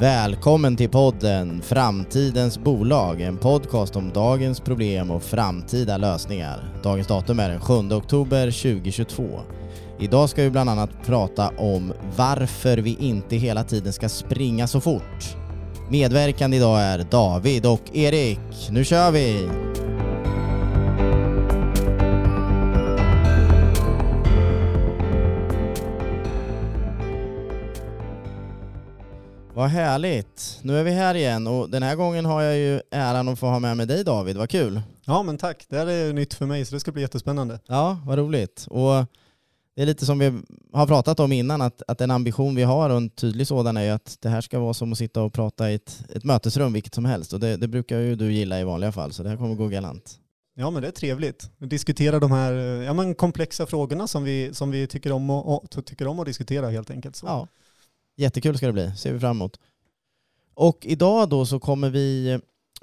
Välkommen till podden Framtidens bolag, en podcast om dagens problem och framtida lösningar. Dagens datum är den 7 oktober 2022. Idag ska vi bland annat prata om varför vi inte hela tiden ska springa så fort. Medverkande idag är David och Erik. Nu kör vi! Vad härligt! Nu är vi här igen och den här gången har jag ju äran att få ha med mig dig David, vad kul! Ja men tack, det här är nytt för mig så det ska bli jättespännande. Ja, vad roligt. Och det är lite som vi har pratat om innan, att, att en ambition vi har och en tydlig sådan är ju att det här ska vara som att sitta och prata i ett, ett mötesrum vilket som helst och det, det brukar ju du gilla i vanliga fall så det här kommer gå galant. Ja men det är trevligt. Diskutera de här ja, men komplexa frågorna som vi, som vi tycker, om och, och, tycker om att diskutera helt enkelt. Så. Ja, jättekul ska det bli, ser vi fram emot. Och idag då så kommer vi eh,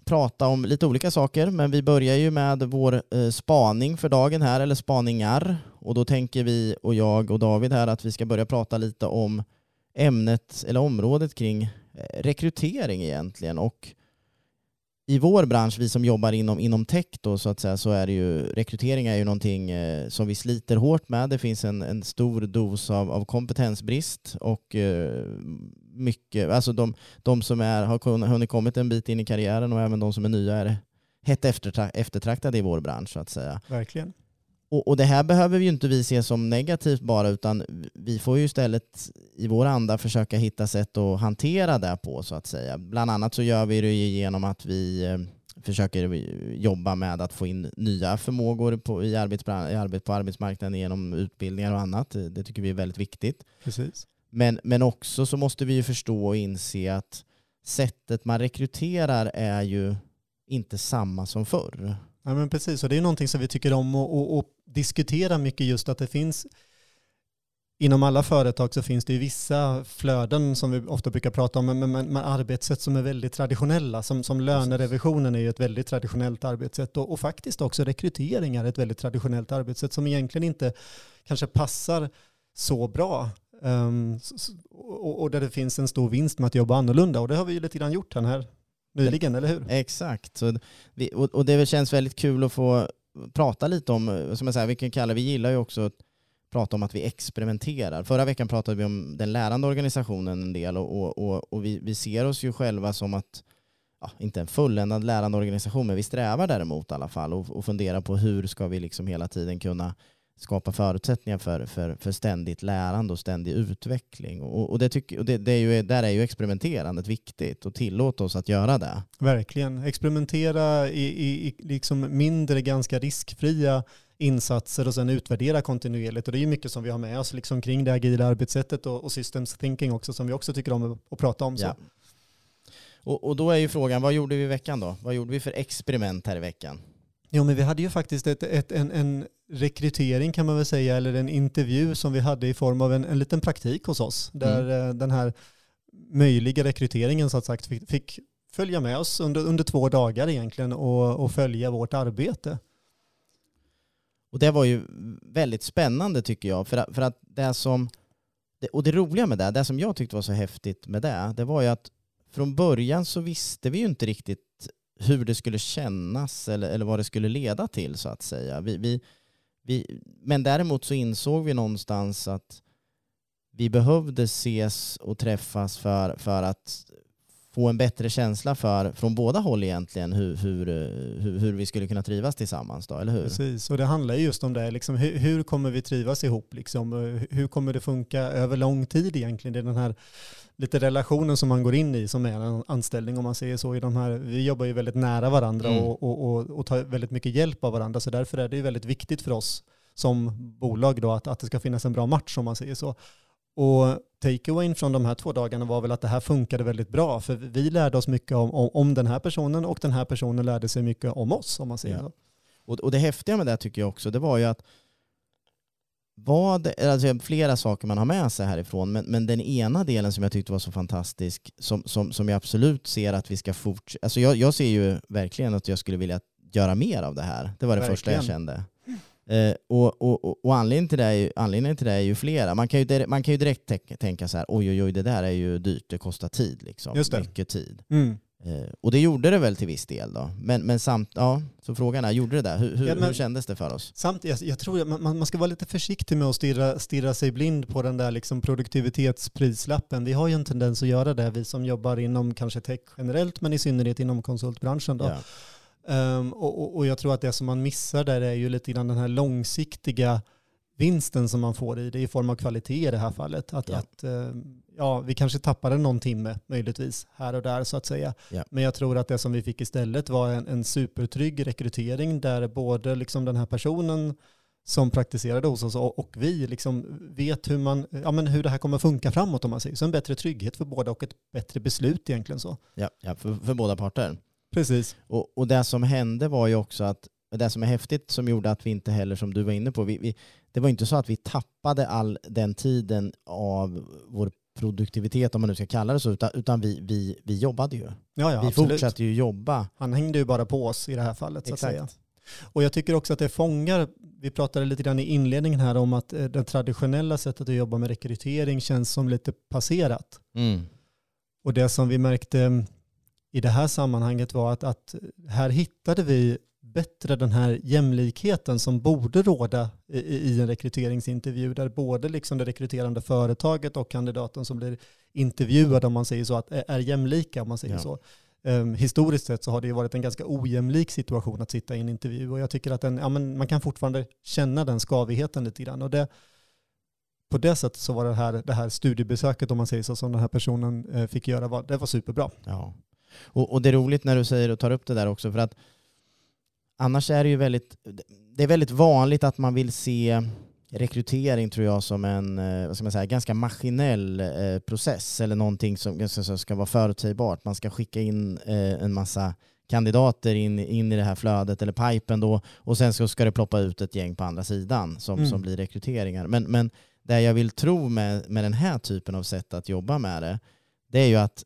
prata om lite olika saker, men vi börjar ju med vår eh, spaning för dagen här, eller spaningar. Och då tänker vi och jag och David här att vi ska börja prata lite om ämnet eller området kring eh, rekrytering egentligen och i vår bransch, vi som jobbar inom, inom tech då, så att säga, så är det ju rekrytering är ju någonting eh, som vi sliter hårt med. Det finns en, en stor dos av, av kompetensbrist och eh, mycket, alltså de, de som är, har hunnit kommit en bit in i karriären och även de som är nya är hett eftertraktade i vår bransch så att säga. Verkligen. Och, och, det här behöver vi ju inte vi se som negativt bara, utan vi får ju istället i vår anda försöka hitta sätt att hantera det på så att säga. Bland annat så gör vi det genom att vi eh, försöker jobba med att få in nya förmågor på, i, arbets, i arbet, på arbetsmarknaden genom utbildningar och annat. Det tycker vi är väldigt viktigt. Precis. Men, men också så måste vi ju förstå och inse att sättet man rekryterar är ju inte samma som förr. Ja, men precis, och det är någonting som vi tycker om att diskutera mycket just att det finns Inom alla företag så finns det ju vissa flöden som vi ofta brukar prata om, men, men, men arbetssätt som är väldigt traditionella. Som, som lönerevisionen är ju ett väldigt traditionellt arbetssätt och, och faktiskt också rekrytering är ett väldigt traditionellt arbetssätt som egentligen inte kanske passar så bra. Um, och, och, där det finns en stor vinst med att jobba annorlunda och det har vi ju lite grann gjort här nyligen, eller hur? Exakt, så vi, och, och det känns väldigt kul att få prata lite om, som jag säger, vilken kallar vi gillar ju också att prata om att vi experimenterar. Förra veckan pratade vi om den lärande organisationen en del och, och, och, och vi, vi ser oss ju själva som att ja, inte en fulländad lärande organisation, men vi strävar däremot i alla fall och, och funderar på hur ska vi liksom hela tiden kunna skapa förutsättningar för, för, för ständigt lärande och ständig utveckling. Och, och, det tycker, och det, det är ju, där är ju experimenterandet viktigt och tillåta oss att göra det. Verkligen. Experimentera i, i, i liksom mindre, ganska riskfria insatser och sen utvärdera kontinuerligt. Och det är ju mycket som vi har med oss liksom kring det agila arbetssättet och, och systems thinking också som vi också tycker om att prata om. Så. Ja. Och, och då är ju frågan, vad gjorde vi i veckan då? Vad gjorde vi för experiment här i veckan? Jo, men vi hade ju faktiskt ett, ett, en, en rekrytering kan man väl säga, eller en intervju som vi hade i form av en, en liten praktik hos oss, där mm. Den här möjliga rekryteringen så att sagt fick, fick följa med oss under, under två dagar egentligen och, och följa vårt arbete. Och det var ju väldigt spännande tycker jag, för, för att det som, och det roliga med det, det som jag tyckte var så häftigt med det, det var ju att från början så visste vi ju inte riktigt hur det skulle kännas eller, eller vad det skulle leda till så att säga. Vi, vi, vi, men däremot så insåg vi någonstans att vi behövde ses och träffas för, för att få en bättre känsla för, från båda håll egentligen, hur, hur, hur, hur vi skulle kunna trivas tillsammans. Då, eller hur? Precis, och det handlar just om det. Liksom, hur, hur, kommer vi trivas ihop? Liksom? Hur kommer det funka över lång tid egentligen? Det är den här lite relationen som man går in i som är en anställning om man säger så. I de här, vi jobbar ju väldigt nära varandra mm. och, och, och, och tar väldigt mycket hjälp av varandra. Så därför är det ju väldigt viktigt för oss som bolag då att, att det ska finnas en bra match om man säger så. Och takeawayn från de här två dagarna var väl att det här funkade väldigt bra. För vi lärde oss mycket om, om, om den här personen och den här personen lärde sig mycket om oss om man säger ja. så. Och, och det häftiga med det tycker jag också, det var ju att vad, alltså flera saker man har med sig härifrån, men, men den ena delen som jag tyckte var så fantastisk, som, som, som jag absolut ser att vi ska fortsätta, alltså jag, jag ser ju verkligen att jag skulle vilja göra mer av det här. Det var det verkligen. första jag kände. Eh, och, och, och, anledningen, till det är ju, anledningen till det är ju flera. Man kan ju, direkt, man kan ju direkt tänka så här, oj oj oj, det där är ju dyrt, det kostar tid. Liksom. Just det. Mycket tid. Mm. Eh, och det gjorde det väl till viss del då. Men, men samt, ja, så frågan är, gjorde det det? Hur, hur, Ja, men- hur kändes det för oss? Samt, jag, jag tror att man, man ska vara lite försiktig med att stirra, stirra sig blind på den där liksom produktivitetsprislappen. Vi har ju en tendens att göra det, vi som jobbar inom kanske tech generellt, men i synnerhet inom konsultbranschen. Då. Ja. Ehm, och, och, jag tror att det som man missar där är ju lite grann den här långsiktiga vinsten som man får i det i form av kvalitet i det här fallet. Att, Ja. att ehm, ja, vi kanske tappade någon timme möjligtvis här och där så att säga. Ja. Men jag tror att det som vi fick istället var en, en supertrygg rekrytering där både liksom den här personen som praktiserade hos oss och, och vi liksom vet hur, man, ja, men hur det här kommer funka framåt om man säger så. En bättre trygghet för båda och ett bättre beslut egentligen så. Ja, ja för, för båda parter. Precis. Och, och det som hände var ju också att det som är häftigt som gjorde att vi inte heller, som du var inne på, vi, vi, det var inte så att vi tappade all den tiden av vår produktivitet, om man nu ska kalla det så, utan, utan vi, vi, vi jobbade ju. Ja, ja, vi absolut. fortsatte ju jobba. Han hängde ju bara på oss i det här fallet så att säga. Exakt. Och jag tycker också att det fångar, vi pratade lite grann i inledningen här om att eh, det traditionella sättet att jobba med rekrytering känns som lite passerat. Mm. Och det som vi märkte i det här sammanhanget var att, att här hittade vi bättre den här jämlikheten som borde råda i, i en rekryteringsintervju där både liksom det rekryterande företaget och kandidaten som blir intervjuad om man säger så att är, jämlika om man säger Ja. så. Um, historiskt sett så har det ju varit en ganska ojämlik situation att sitta i en intervju och jag tycker att den, ja, men man kan fortfarande känna den skavigheten lite grann. Och det, på det sättet så var det här, det här studiebesöket om man säger så som den här personen eh, fick göra, var, det var superbra. Ja. Och, och det är roligt när du säger och tar upp det där också för att annars är det ju väldigt, det är väldigt vanligt att man vill se rekrytering tror jag som en eh, vad ska man säga, ganska maskinell eh, process eller någonting som ska vara förutsägbart. Man ska skicka in eh, en massa kandidater in, in i det här flödet eller pipen då och sen så ska det ploppa ut ett gäng på andra sidan som, Mm. som blir rekryteringar. Men, men det jag vill tro med, med den här typen av sätt att jobba med det, det är ju att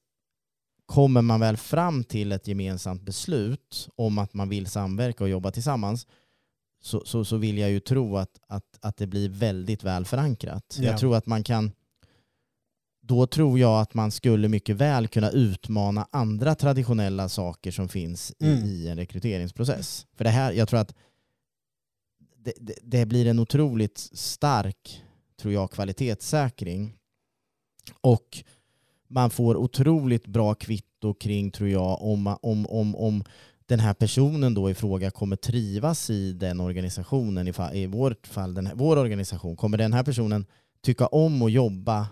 kommer man väl fram till ett gemensamt beslut om att man vill samverka och jobba tillsammans så, så, så vill jag ju tro att, att, att det blir väldigt väl förankrat. Ja. Jag tror att man kan då tror jag att man skulle mycket väl kunna utmana andra traditionella saker som finns i, Mm. i en rekryteringsprocess. För det här, jag tror att det, det, det blir en otroligt stark, tror jag, kvalitetssäkring. Och man får otroligt bra kvitto kring, tror jag, om, om, om, om den här personen då i fråga kommer trivas i den organisationen, i, i vårt fall den här, vår organisation. Kommer den här personen tycka om att jobba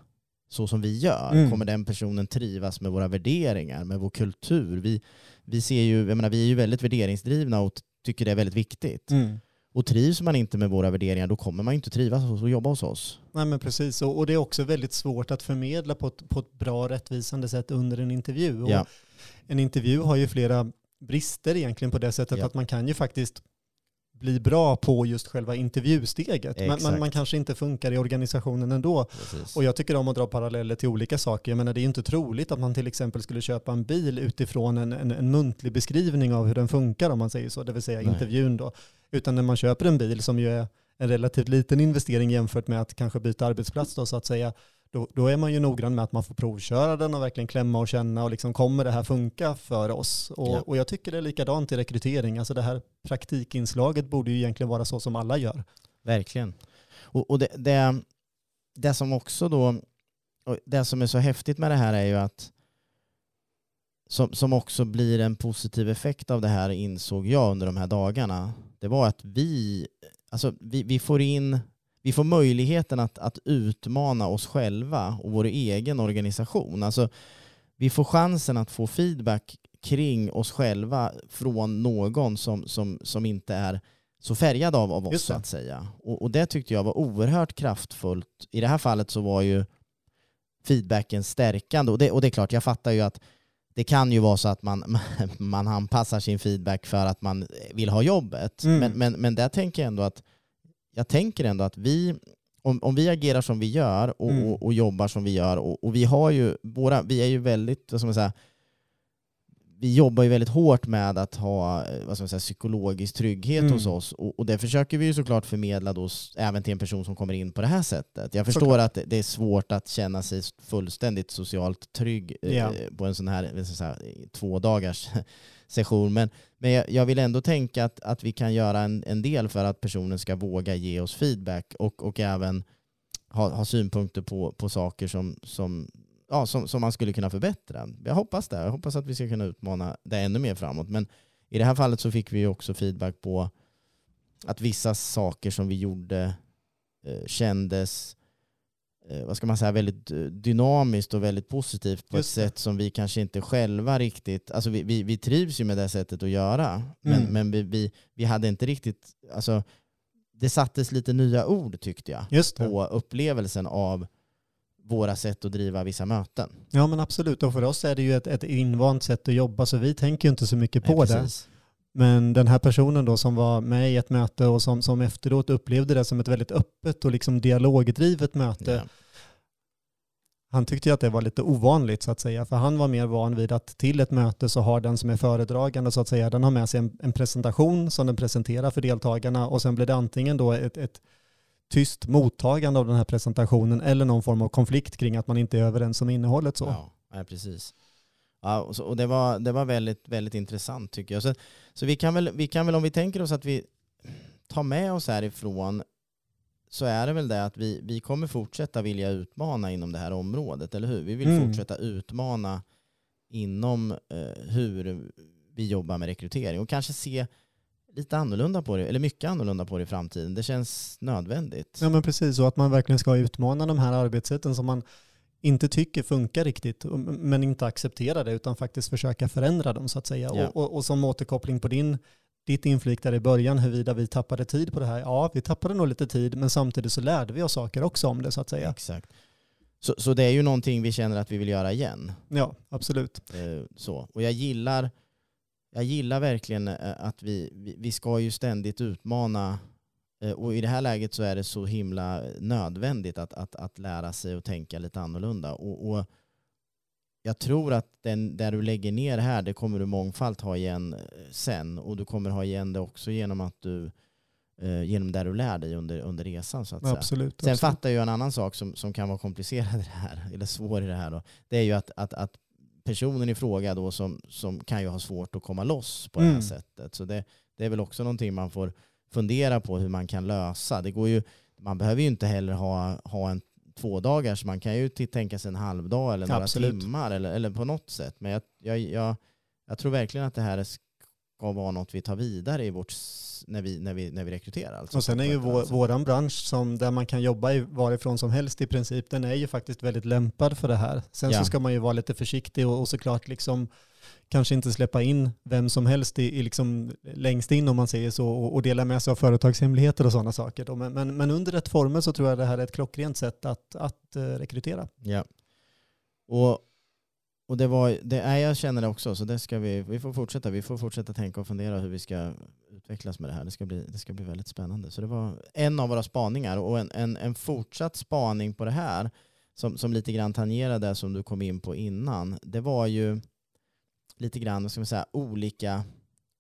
så som vi gör? Mm. Kommer den personen trivas med våra värderingar, med vår kultur? Vi, vi, ser ju, jag menar, vi är ju väldigt värderingsdrivna och tycker det är väldigt viktigt. Och trivs man inte med våra värderingar då kommer man inte trivas och jobba hos oss. Nej men precis, och, och det är också väldigt svårt att förmedla på ett, på ett bra rättvisande sätt under en intervju. Ja. En intervju har ju flera brister egentligen på det sättet Ja. att man kan ju faktiskt bli bra på just själva intervjusteget. Men, men man kanske inte funkar i organisationen ändå. Och jag tycker om att dra paralleller till olika saker. Jag menar, det är ju inte troligt att man till exempel skulle köpa en bil utifrån en, en, en muntlig beskrivning av hur den funkar om man säger så, det vill säga Nej. intervjun då. Utan när man köper en bil som ju är en relativt liten investering jämfört med att kanske byta arbetsplats då så att säga, då, då är man ju noggrann med att man får provköra den och verkligen klämma och känna och liksom kommer det här funka för oss? Och, Ja. och jag tycker det är likadant i rekrytering. Alltså det här praktikinslaget borde ju egentligen vara så som alla gör. Verkligen. Och, och det, det, det som också då, och det som är så häftigt med det här är ju att som, som också blir en positiv effekt av det här insåg jag under de här dagarna. Det var att vi, alltså vi, vi får in, vi får möjligheten att, att utmana oss själva och vår egen organisation. Alltså vi får chansen att få feedback kring oss själva från någon som, som, som inte är så färgad av, av oss så att säga. Och, och det tyckte jag var oerhört kraftfullt. I det här fallet så var ju feedbacken stärkande och det, och det är klart, jag fattar ju att det kan ju vara så att man, man anpassar sin feedback för att man vill ha jobbet. Mm. Men, men, men där tänker jag ändå att jag tänker ändå att vi, om, om vi agerar som vi gör och, Mm. och, och jobbar som vi gör och, och vi har ju våra, vi är ju väldigt, vad ska man säga, vi jobbar ju väldigt hårt med att ha eh, vad ska man säga, psykologisk trygghet Mm. hos oss och, och det försöker vi ju såklart förmedla då, även till en person som kommer in på det här sättet. Jag förstår Såklart. att det- är svårt att känna sig fullständigt socialt trygg eh, Ja. på en sån här, jag säga, två dagars session. Men, men jag, jag vill ändå tänka att, att vi kan göra en, en del för att personen ska våga ge oss feedback och, och även ha, ha synpunkter på, på saker som, som, ja, som, som man skulle kunna förbättra. Jag hoppas det. Jag hoppas att vi ska kunna utmana det ännu mer framåt. Men i det här fallet så fick vi ju också feedback på att vissa saker som vi gjorde eh, kändes eh, vad ska man säga, väldigt eh, dynamiskt och väldigt positivt på Just ett det. sätt som vi kanske inte själva riktigt, alltså vi, vi, vi trivs ju med det sättet att göra, men, Mm. men vi, vi, vi hade inte riktigt, alltså det sattes lite nya ord tyckte jag på upplevelsen av våra sätt att driva vissa möten. Ja men absolut, och för oss är det ju ett, ett invant sätt att jobba så vi tänker ju inte så mycket på Nej, det. Men den här personen då som var med i ett möte och som, som efteråt upplevde det som ett väldigt öppet och liksom dialogdrivet möte, Ja. han tyckte ju att det var lite ovanligt så att säga, för han var mer van vid att till ett möte så har den som är föredragande så att säga, den har med sig en, en presentation som den presenterar för deltagarna och sen blir det antingen då ett, ett tyst mottagande av den här presentationen eller någon form av konflikt kring att man inte är överens om innehållet så. Ja, precis. Ja, och, så, och det var, det var väldigt, väldigt intressant tycker jag. Så, så vi, kan väl, vi kan väl, om vi tänker oss att vi tar med oss härifrån, så är det väl det att vi, vi kommer fortsätta vilja utmana inom det här området, eller hur? Vi vill Mm. fortsätta utmana inom eh, hur vi jobbar med rekrytering och kanske se lite annorlunda på det, eller mycket annorlunda på det i framtiden. Det känns nödvändigt. Ja men precis, och att man verkligen ska utmana de här arbetssätten som man inte tycker funkar riktigt, men inte acceptera det, utan faktiskt försöka förändra dem så att säga. Ja. Och, och, och som återkoppling på din, ditt inflik där i början, huruvida vi tappade tid på det här. Ja, vi tappade nog lite tid, men samtidigt så lärde vi oss saker också om det så att säga. Exakt. Så, så det är ju någonting vi känner att vi vill göra igen. Ja, absolut. Eh, så. Och jag gillar, jag gillar verkligen eh, att vi, vi, vi ska ju ständigt utmana och i det här läget så är det så himla nödvändigt att, att, att lära sig och tänka lite annorlunda. Och, och jag tror att den, där du lägger ner här, det kommer du mångfalt ha igen eh, sen. Och du kommer ha igen det också genom att du eh, genom där du lär dig under, under resan så att säga. absolut. Sen absolut. fattar jag en annan sak som, som kan vara komplicerad i det här, eller svår i det här då. Det är ju att, att, att personen i fråga då som, som kan ju ha svårt att komma loss på det här Mm. sättet. Så det, det är väl också någonting man får fundera på hur man kan lösa. Det går ju, man behöver ju inte heller ha, ha en två dagars, man kan ju tänka sig en halvdag eller några Absolut. timmar eller, eller på något sätt. Men jag, jag, jag, jag tror verkligen att det här ska vara något vi tar vidare i vårt, när, vi, när, vi, när vi rekryterar. Alltså Och sen är ju vår, våran bransch som, där man kan jobba i varifrån som helst i princip, den är ju faktiskt väldigt lämpad för det här. Sen Ja. så ska man ju vara lite försiktig och, och såklart liksom kanske inte släppa in vem som helst i, i liksom längst in om man säger så och, och dela med sig av företagshemligheter och sådana saker. Då. Men, men, men under rätt former så tror jag det här är ett klockrent sätt att, att eh, rekrytera. Ja. Och, och det var, det är, jag känner det också, så det ska vi, vi får fortsätta. Vi får fortsätta tänka och fundera hur vi ska utvecklas med det här. Det ska bli, det ska bli väldigt spännande. Så det var en av våra spaningar och en, en, en fortsatt spaning på det här som, som lite grann tangerade det som du kom in på innan. Det var ju lite grann, ska man säga, olika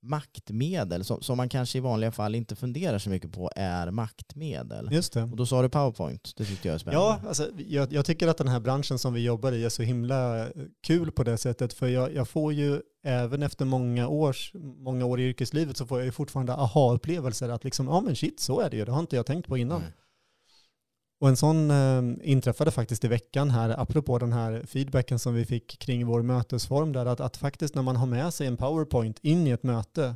maktmedel som, som man kanske i vanliga fall inte funderar så mycket på är maktmedel. Just det. Och då sa du PowerPoint, det tyckte jag är spännande. Ja, alltså, jag, jag tycker att den här branschen som vi jobbar i är så himla kul på det sättet. För jag, jag får ju, även efter många, års, många år i yrkeslivet, så får jag ju fortfarande aha-upplevelser. Att liksom, ja men shit, så är det ju. Det har inte jag tänkt på innan. Nej. Och en sån eh, inträffade faktiskt i veckan här, apropå den här feedbacken som vi fick kring vår mötesform där, att, att faktiskt när man har med sig en powerpoint in i ett möte,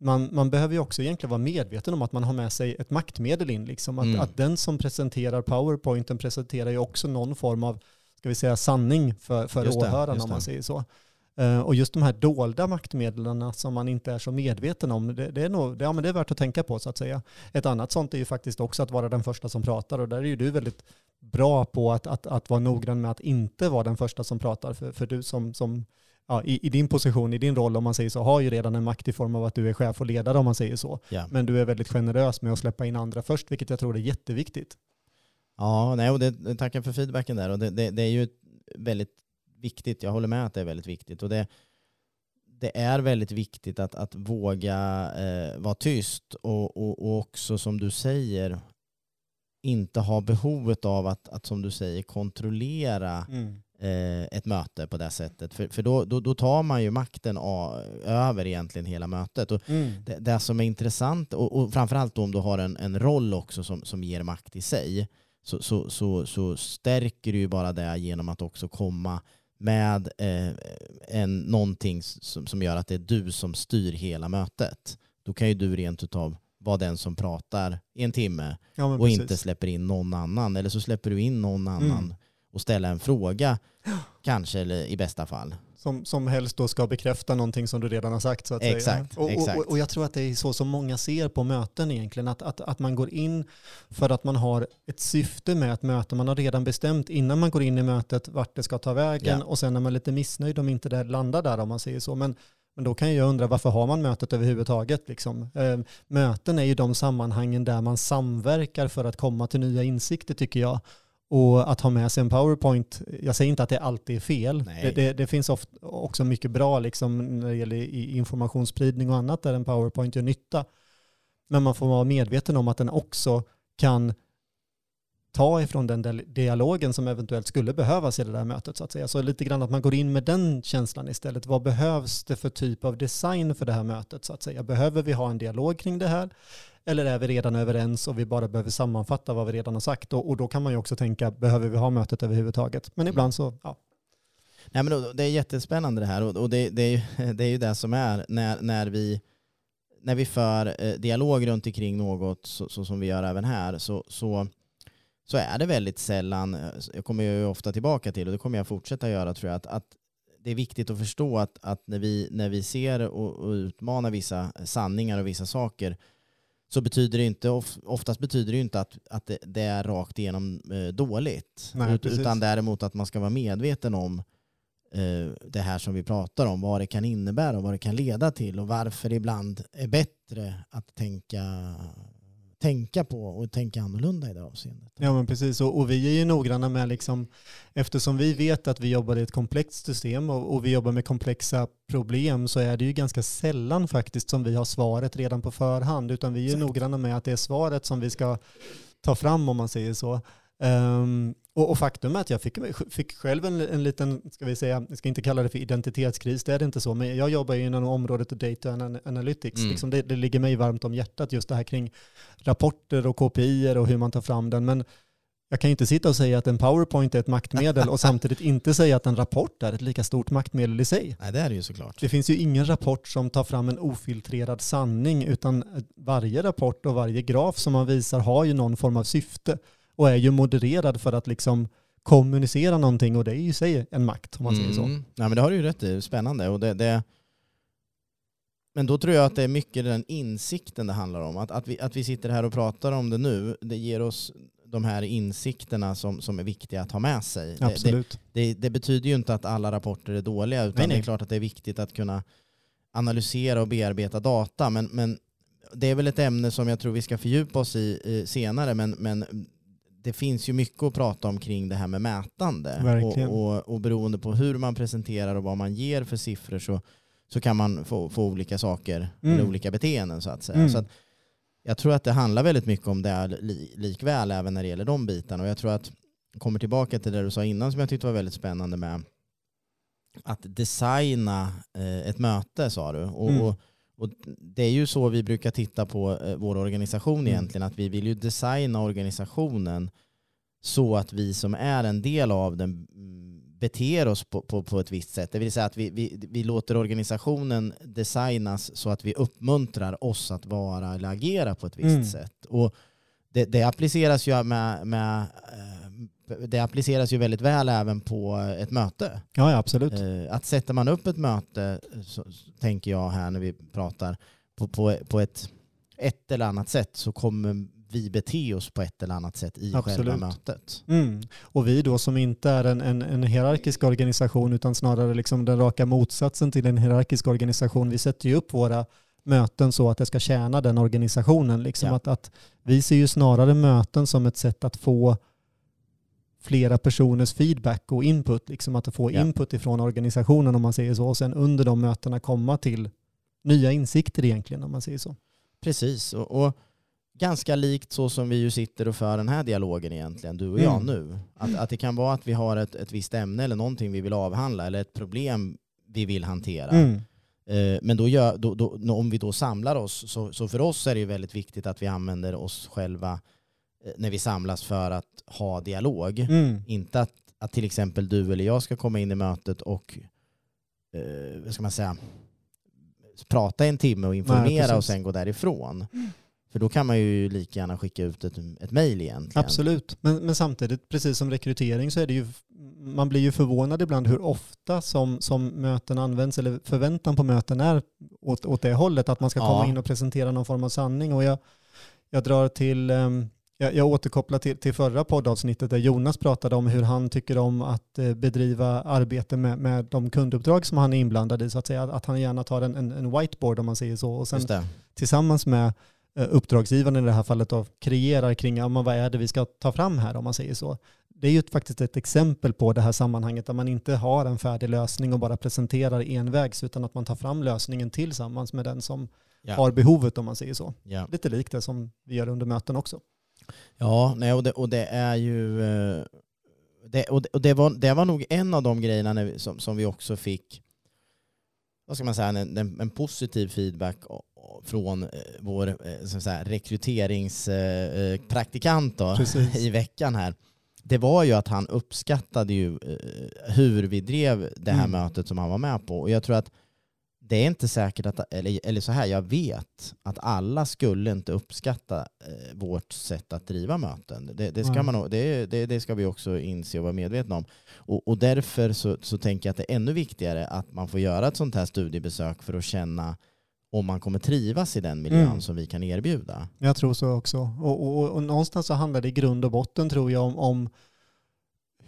man, man behöver ju också egentligen vara medveten om att man har med sig ett maktmedel in. Liksom. Att, Mm. att den som presenterar powerpointen presenterar ju också någon form av, ska vi säga, sanning för, för åhörarna om man säger så. Eh, och just de här dolda maktmedlen som man inte är så medveten om, det, det, är nog, det, ja, men det är värt att tänka på så att säga. Ett annat sånt är ju faktiskt också att vara den första som pratar och där är ju du väldigt bra på att, att, att vara noggrann med att inte vara den första som pratar. För, för du som, som ja, i, i din position, i din roll om man säger så, har ju redan en makt i form av att du är chef och ledare om man säger så. Ja. Men du är väldigt generös med att släppa in andra först, vilket jag tror är jätteviktigt. Ja, nej, och det, tackar för feedbacken där. Och det, det, det är ju ett väldigt viktigt, jag håller med att det är väldigt viktigt. Och det, det är väldigt viktigt att, att våga eh, vara tyst och, och, och också som du säger inte ha behovet av att, att som du säger kontrollera Mm. eh, ett möte på det sättet. För, för då, då, då tar man ju makten a, över egentligen hela mötet. Och Mm. det, det som är intressant, och, och framförallt då om du har en, en roll också som, som ger makt i sig, så, så, så, så stärker du ju bara det genom att också komma med eh, en, någonting som, som gör att det är du som styr hela mötet. Då kan ju du rent utav vara den som pratar i en timme Ja, och precis. inte släpper in någon annan. Eller så släpper du in någon annan Mm. och ställer en fråga, kanske eller i bästa fall. Som, som helst då ska bekräfta någonting som du redan har sagt. Så att Exakt, säga. Och, exakt. Och, och jag tror att det är så som många ser på möten egentligen. Att, att, att man går in för att man har ett syfte med ett möte. Man har redan bestämt innan man går in i mötet vart det ska ta vägen. Ja. Och sen är man lite missnöjd om inte det landar där om man säger så. Men, men då kan jag undra varför har man mötet överhuvudtaget? Liksom? Eh, möten är ju de sammanhangen där man samverkar för att komma till nya insikter tycker jag. Och att ha med sig en powerpoint, jag säger inte att det alltid är fel. Det, det, det finns ofta också mycket bra liksom, när det gäller informationsspridning och annat där en powerpoint gör nytta. Men man får vara medveten om att den också kan ta ifrån den dialogen som eventuellt skulle behövas i det där mötet. Så att säga. Så lite grann att man går in med den känslan istället. Vad behövs det för typ av design för det här mötet? så att säga? Behöver vi ha en dialog kring det här? Eller är vi redan överens och vi bara behöver sammanfatta vad vi redan har sagt? Och, och då kan man ju också tänka, behöver vi ha mötet överhuvudtaget? Men ibland så, ja. Nej, men det är jättespännande det här och, och det, det, är ju, det är ju det som är när, när, vi, när vi för eh, dialog runt omkring något så, så som vi gör även här så, så, så är det väldigt sällan, eh, jag kommer ju ofta tillbaka till och det kommer jag fortsätta göra tror jag, att, att det är viktigt att förstå att, att när, vi, när vi ser och, och utmanar vissa sanningar och vissa saker så betyder det inte, of- oftast betyder det inte att, att det, är rakt igenom eh, dåligt. Nej, Ut, utan däremot att man ska vara medveten om eh, det här som vi pratar om, vad det kan innebära och vad det kan leda till och varför det ibland är bättre att tänka, tänka på och tänka annorlunda i det avseendet. Ja men precis, och, och vi är ju noggranna med liksom, eftersom vi vet att vi jobbar i ett komplext system och, och vi jobbar med komplexa problem så är det ju ganska sällan faktiskt som vi har svaret redan på förhand, utan vi är ju noggranna med att det är svaret som vi ska ta fram om man säger så. Ehm, och, och faktum är att jag fick, fick själv en, en liten, ska vi säga, jag ska inte kalla det för identitetskris, det är det inte så, men jag jobbar ju inom området data analytics. Mm. Liksom det, det ligger mig varmt om hjärtat just det här kring rapporter och KPI och hur man tar fram den. Men jag kan ju inte sitta och säga att en PowerPoint är ett maktmedel och samtidigt inte säga att en rapport är ett lika stort maktmedel i sig. Nej, det är det ju såklart. Det finns ju ingen rapport som tar fram en ofiltrerad sanning utan varje rapport och varje graf som man visar har ju någon form av syfte och är ju modererad för att liksom kommunicera någonting och det är ju i sig en makt om man säger så. Mm. Nej, men det har du ju rätt i, spännande. Och det, det, men då tror jag att det är mycket den insikten det handlar om. Att, att, vi, att vi sitter här och pratar om det nu, det ger oss de här insikterna som, som är viktiga att ha med sig. Det, det, Absolut. det, det betyder ju inte att alla rapporter är dåliga, utan Nej, nej. det är klart att det är viktigt att kunna analysera och bearbeta data. Men, men det är väl ett ämne som jag tror vi ska fördjupa oss i eh, senare, men, men det finns ju mycket att prata om kring det här med mätande. Verkligen. Och, och, och beroende på hur man presenterar och vad man ger för siffror så, så kan man få, få olika saker, Mm. eller olika beteenden så att säga. Mm. Så att jag tror att det handlar väldigt mycket om det li, likväl även när det gäller de bitarna. Och jag tror att, kommer tillbaka till det du sa innan som jag tyckte var väldigt spännande med att designa eh, ett möte sa du. Och, Mm. och, och det är ju så vi brukar titta på eh, vår organisation Mm. egentligen, att vi vill ju designa organisationen så att vi som är en del av den mm, beter oss på, på, på ett visst sätt. Det vill säga att vi, vi, vi låter organisationen designas så att vi uppmuntrar oss att vara eller agera på ett visst Mm. sätt. Och det, det appliceras ju med, med eh, det appliceras ju väldigt väl även på ett möte. Ja, ja absolut. Eh, Att sätter man upp ett möte, så, tänker jag här när vi pratar, på, på, på ett, ett eller annat sätt så kommer vi bete oss på ett eller annat sätt i själva Absolut. mötet. Mm. Och vi då som inte är en, en, en hierarkisk organisation utan snarare liksom den raka motsatsen till en hierarkisk organisation. Vi sätter ju upp våra möten så att det ska tjäna den organisationen. Liksom Ja. att, att vi ser ju snarare möten som ett sätt att få flera personers feedback och input, liksom att få Ja. input ifrån organisationen om man säger så, och sen under de mötena komma till nya insikter egentligen om man säger så. Precis, och, och ganska likt så som vi ju sitter och för den här dialogen egentligen, du och jag Mm. nu. Att, att det kan vara att vi har ett, ett visst ämne eller någonting vi vill avhandla eller ett problem vi vill hantera. Mm. Eh, Men då gör, då, då, om vi då samlar oss, så, så för oss är det ju väldigt viktigt att vi använder oss själva när vi samlas för att ha dialog. Mm. Inte att, att till exempel du eller jag ska komma in i mötet och eh, vad ska man säga, prata en timme och informera precis. och sen gå därifrån. För då kan man ju lika gärna skicka ut ett, ett mejl egentligen. Absolut, men, men samtidigt, precis som rekrytering så är det ju, man blir ju förvånad ibland hur ofta som, som möten används, eller förväntan på möten är åt, åt det hållet, att man ska komma Ja. in och presentera någon form av sanning. Och jag, jag drar till, ehm, jag, jag återkopplar till, till förra poddavsnittet där Jonas pratade om hur han tycker om att eh, bedriva arbete med, med de kunduppdrag som han är inblandad i, så att säga. Att han gärna tar en, en, en whiteboard om man säger så, och sen tillsammans med eh, uppdragsgivaren i det här fallet då, kreerar kring ja, vad är det vi ska ta fram här om man säger så. Det är ju faktiskt ett exempel på det här sammanhanget där man inte har en färdig lösning och bara presenterar envägs utan att man tar fram lösningen tillsammans med den som Ja. har behovet om man säger så. Ja. Lite likt det som vi gör under möten också. Ja, nej, och, det, och det är ju... eh, Det, och det, och det, var, det var nog en av de grejerna när som, som vi också fick vad ska man säga, en, en, en positiv feedback från eh, vår eh, så att säga, rekryteringspraktikant då, Precis. i veckan här. Det var ju att han uppskattade ju hur vi drev det här Mm. mötet som han var med på. Och jag tror att det är inte säkert att, eller, eller så här, jag vet att alla skulle inte uppskatta eh, vårt sätt att driva möten. Det, det, ska, man, det, det, det ska vi också inse och vara medvetna om. Och, och därför så, så tänker jag att det är ännu viktigare att man får göra ett sånt här studiebesök för att känna om man kommer trivas i den miljön Mm. som vi kan erbjuda. Jag tror så också. Och, och, och, och någonstans så handlar det i grund och botten tror jag om, om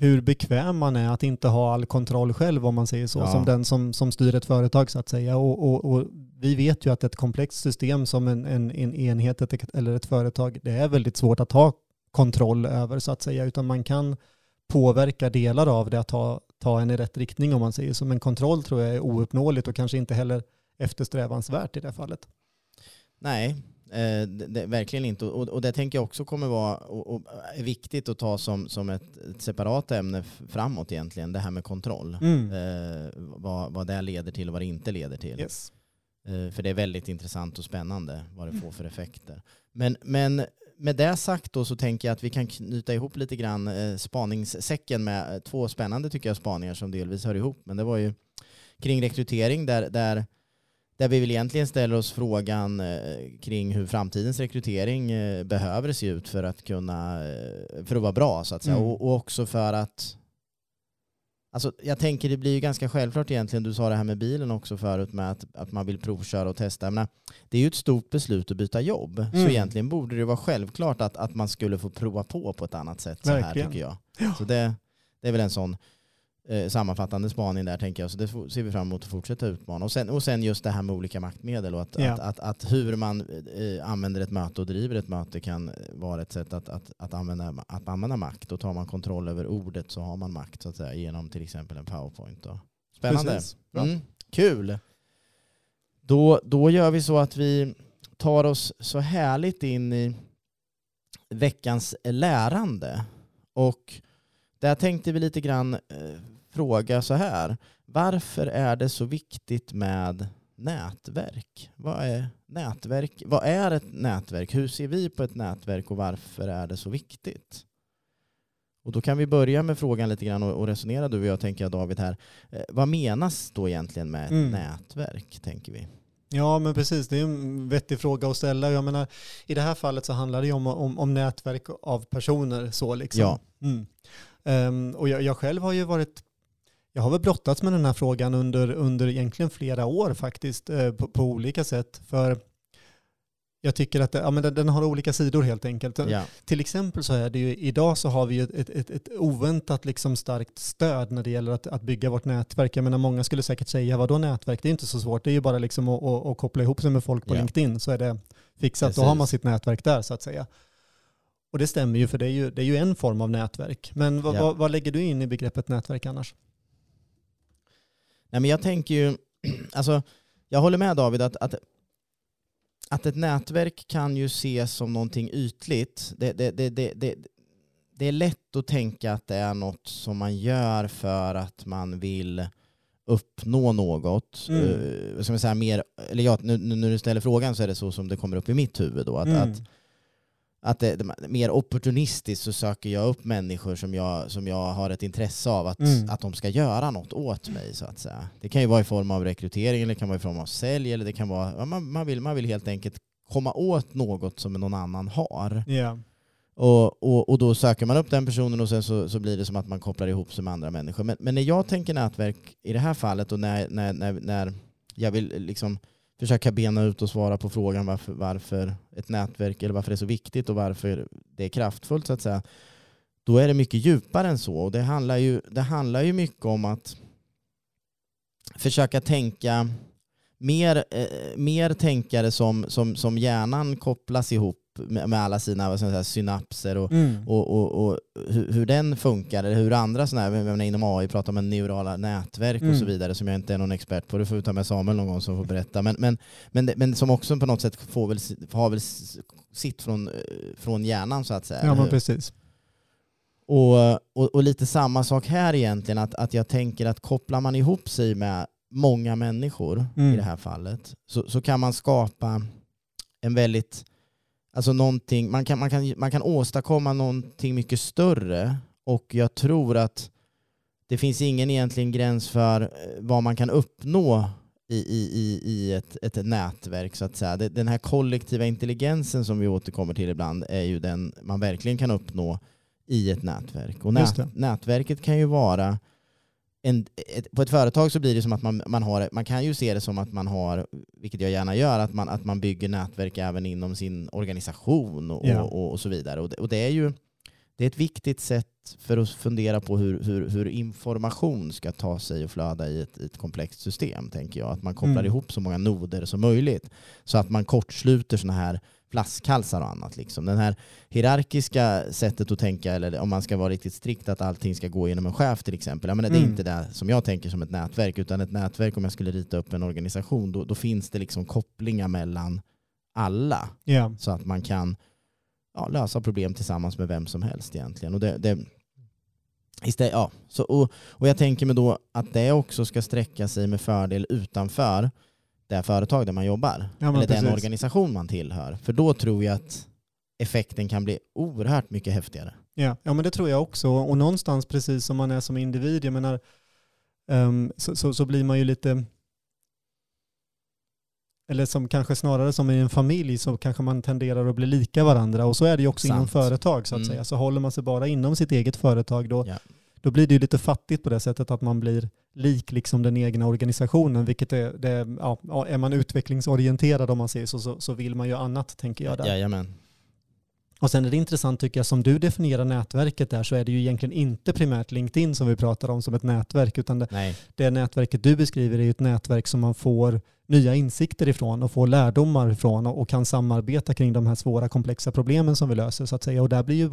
hur bekväm man är att inte ha all kontroll själv om man säger så, Ja. som den som, som styr ett företag så att säga. Och, och, och vi vet ju att ett komplext system som en, en, en enhet ett, eller ett företag, det är väldigt svårt att ha kontroll över så att säga, utan man kan påverka delar av det att ta, ta en i rätt riktning om man säger så. Men kontroll tror jag är ouppnåeligt och kanske inte heller eftersträvansvärt i det fallet. Nej, eh, det, det, verkligen inte. Och, och det tänker jag också kommer vara och, och viktigt att ta som, som ett, ett separat ämne framåt egentligen, det här med kontroll. Mm. Eh, vad, vad det leder till och vad det inte leder till. Yes. Eh, för det är väldigt intressant och spännande vad det får för effekter. Men, men med det sagt då så tänker jag att vi kan knyta ihop lite grann eh, spaningssäcken med eh, två spännande tycker jag spaningar som delvis hör ihop. Men det var ju kring rekrytering där, där, där vi väl egentligen ställer oss frågan eh, kring hur framtidens rekrytering eh, behöver se ut för att kunna eh, för att vara bra så att säga. Mm. Och, och också för att Alltså, jag tänker det blir ju ganska självklart egentligen, du sa det här med bilen också förut med att, att man vill provköra och testa. Jag menar, det är ju ett stort beslut att byta jobb, så Mm. egentligen borde det vara självklart att, att man skulle få prova på på ett annat sätt så här Verkligen. tycker jag. Ja. Så det, det är väl en sån eh, sammanfattande spaning där tänker jag, så det ser vi fram emot att fortsätta utmana. Och sen, och sen just det här med olika maktmedel och att, Ja. att, att, att hur man eh, använder ett möte och driver ett möte kan vara ett sätt att, att, att, använda, att använda makt. Och tar man kontroll över ordet så har man makt så att säga genom till exempel en powerpoint. Då. Spännande. Mm, kul. Då, då gör vi så att vi tar oss så härligt in i veckans lärande. Och där tänkte vi lite grann eh, fråga så här. Varför är det så viktigt med nätverk? Vad är nätverk? Vad är ett nätverk? Hur ser vi på ett nätverk och varför är det så viktigt? Och då kan vi börja med frågan lite grann och resonera du och jag tänker jag David här. Eh, vad menas då egentligen med ett Mm. nätverk tänker vi? Ja, men precis. Det är en vettig fråga att ställa. Jag menar, I det här fallet så handlar det ju om, om, om nätverk av personer. Så liksom. Ja. Mm. Ehm, och jag, jag själv har ju varit, jag har väl brottats med den här frågan under, under egentligen flera år faktiskt, eh, på, på olika sätt. För jag tycker att det, ja, men den, den har olika sidor helt enkelt. Ja. Till exempel så är det ju, idag så har vi ju ett, ett, ett, oväntat liksom starkt stöd när det gäller att, att bygga vårt nätverk. Jag menar många skulle säkert säga, vadå nätverk? Det är inte så svårt, det är ju bara liksom att, att, att koppla ihop sig med folk på Ja. LinkedIn så är det fixat, då Precis. har man sitt nätverk där så att säga. Och det stämmer ju, för det är ju, det är ju en form av nätverk. Men vad, Ja. vad, vad lägger du in i begreppet nätverk annars? Nej, men jag tänker ju, alltså, jag håller med David att, att, att ett nätverk kan ju ses som någonting ytligt. Det, det, det, det, det, det är lätt att tänka att det är något som man gör för att man vill uppnå något. Mm. Uh, vad ska man säga, mer, eller ja, nu, nu när du ställer frågan så är det så som det kommer upp i mitt huvud. Då, att, Mm. att, att det, det, mer opportunistiskt så söker jag upp människor som jag, som jag har ett intresse av att, Mm. att de ska göra något åt mig. så att säga. Det kan ju vara i form av rekrytering, eller det kan vara i form av sälj, eller det kan vara, ja, man, man, vill, man vill helt enkelt komma åt något som någon annan har. Ja. Och, och, och då söker man upp den personen och sen så, så blir det som att man kopplar ihop sig med andra människor. Men, men när jag tänker nätverk i det här fallet och när, när, när, när jag vill liksom försöka bena ut och svara på frågan varför, varför ett nätverk eller varför det är så viktigt och varför det är kraftfullt så att säga. Då är det mycket djupare än så. Och det handlar ju, det handlar ju mycket om att försöka tänka mer, eh, mer tänkare som, som, som hjärnan kopplas ihop med, med alla sina säga, synapser och, Mm. och, och, och hur, hur den funkar, eller hur andra sådana här, menar, inom AI pratar man neurala nätverk och Mm. så vidare som jag inte är någon expert på. Det får vi ta med Samuel någon gång som får berätta. Men, men, men, men som också på något sätt får väl, har väl sitt från, eh, från hjärnan så att säga. Ja, men precis. Och, och, och lite samma sak här egentligen, att, att jag tänker att kopplar man ihop sig med många människor Mm. i det här fallet så, så kan man skapa en väldigt, alltså någonting, man kan, man, kan, man kan åstadkomma någonting mycket större och jag tror att det finns ingen egentligen gräns för eh, vad man kan uppnå i, i, i, i ett, ett nätverk så att säga. Den här kollektiva intelligensen som vi återkommer till ibland är ju den man verkligen kan uppnå i ett nätverk. Och nät, nätverket kan ju vara en, ett, på ett företag så blir det som att man, man har, man kan ju se det som att man har, vilket jag gärna gör, att man, att man bygger nätverk även inom sin organisation och, Ja. och, och så vidare. Och det, och det är ju det är ett viktigt sätt för att fundera på hur, hur, hur information ska ta sig och flöda i ett, i ett komplext system, tänker jag. Att man kopplar Mm. ihop så många noder som möjligt så att man kortsluter sådana här flaskhalsar och annat. Liksom. Den här hierarkiska sättet att tänka, eller om man ska vara riktigt strikt, att allting ska gå genom en chef till exempel. Jag menar, Det är Mm. inte det som jag tänker som ett nätverk, utan ett nätverk, om jag skulle rita upp en organisation, då, då finns det liksom kopplingar mellan alla Ja. så att man kan ja, lösa problem tillsammans med vem som helst egentligen. Och, det, det, istället, ja, så, och, och jag tänker mig då att det också ska sträcka sig med fördel utanför det företag där man jobbar. Ja, eller den precis. organisation man tillhör. För då tror jag att effekten kan bli oerhört mycket häftigare. Ja, ja, men det tror jag också. Och någonstans precis som man är som individ, jag menar, ehm, så, så, så blir man ju lite, eller som kanske snarare som i en familj så kanske man tenderar att bli lika varandra. Och så är det ju också inom Sant. företag så att Mm. säga. Så håller man sig bara inom sitt eget företag då, Ja. då blir det ju lite fattigt på det sättet att man blir lik liksom den egna organisationen. Vilket är, det, är- ja, är man utvecklingsorienterad om man säger så, så, så vill man ju annat tänker jag där. Jajamän. Och sen är det intressant tycker jag, som du definierar nätverket där så är det ju egentligen inte primärt LinkedIn som vi pratar om som ett nätverk utan det, Nej. det nätverket du beskriver är ju ett nätverk som man får nya insikter ifrån och får lärdomar ifrån och, och kan samarbeta kring de här svåra komplexa problemen som vi löser så att säga. Och där blir ju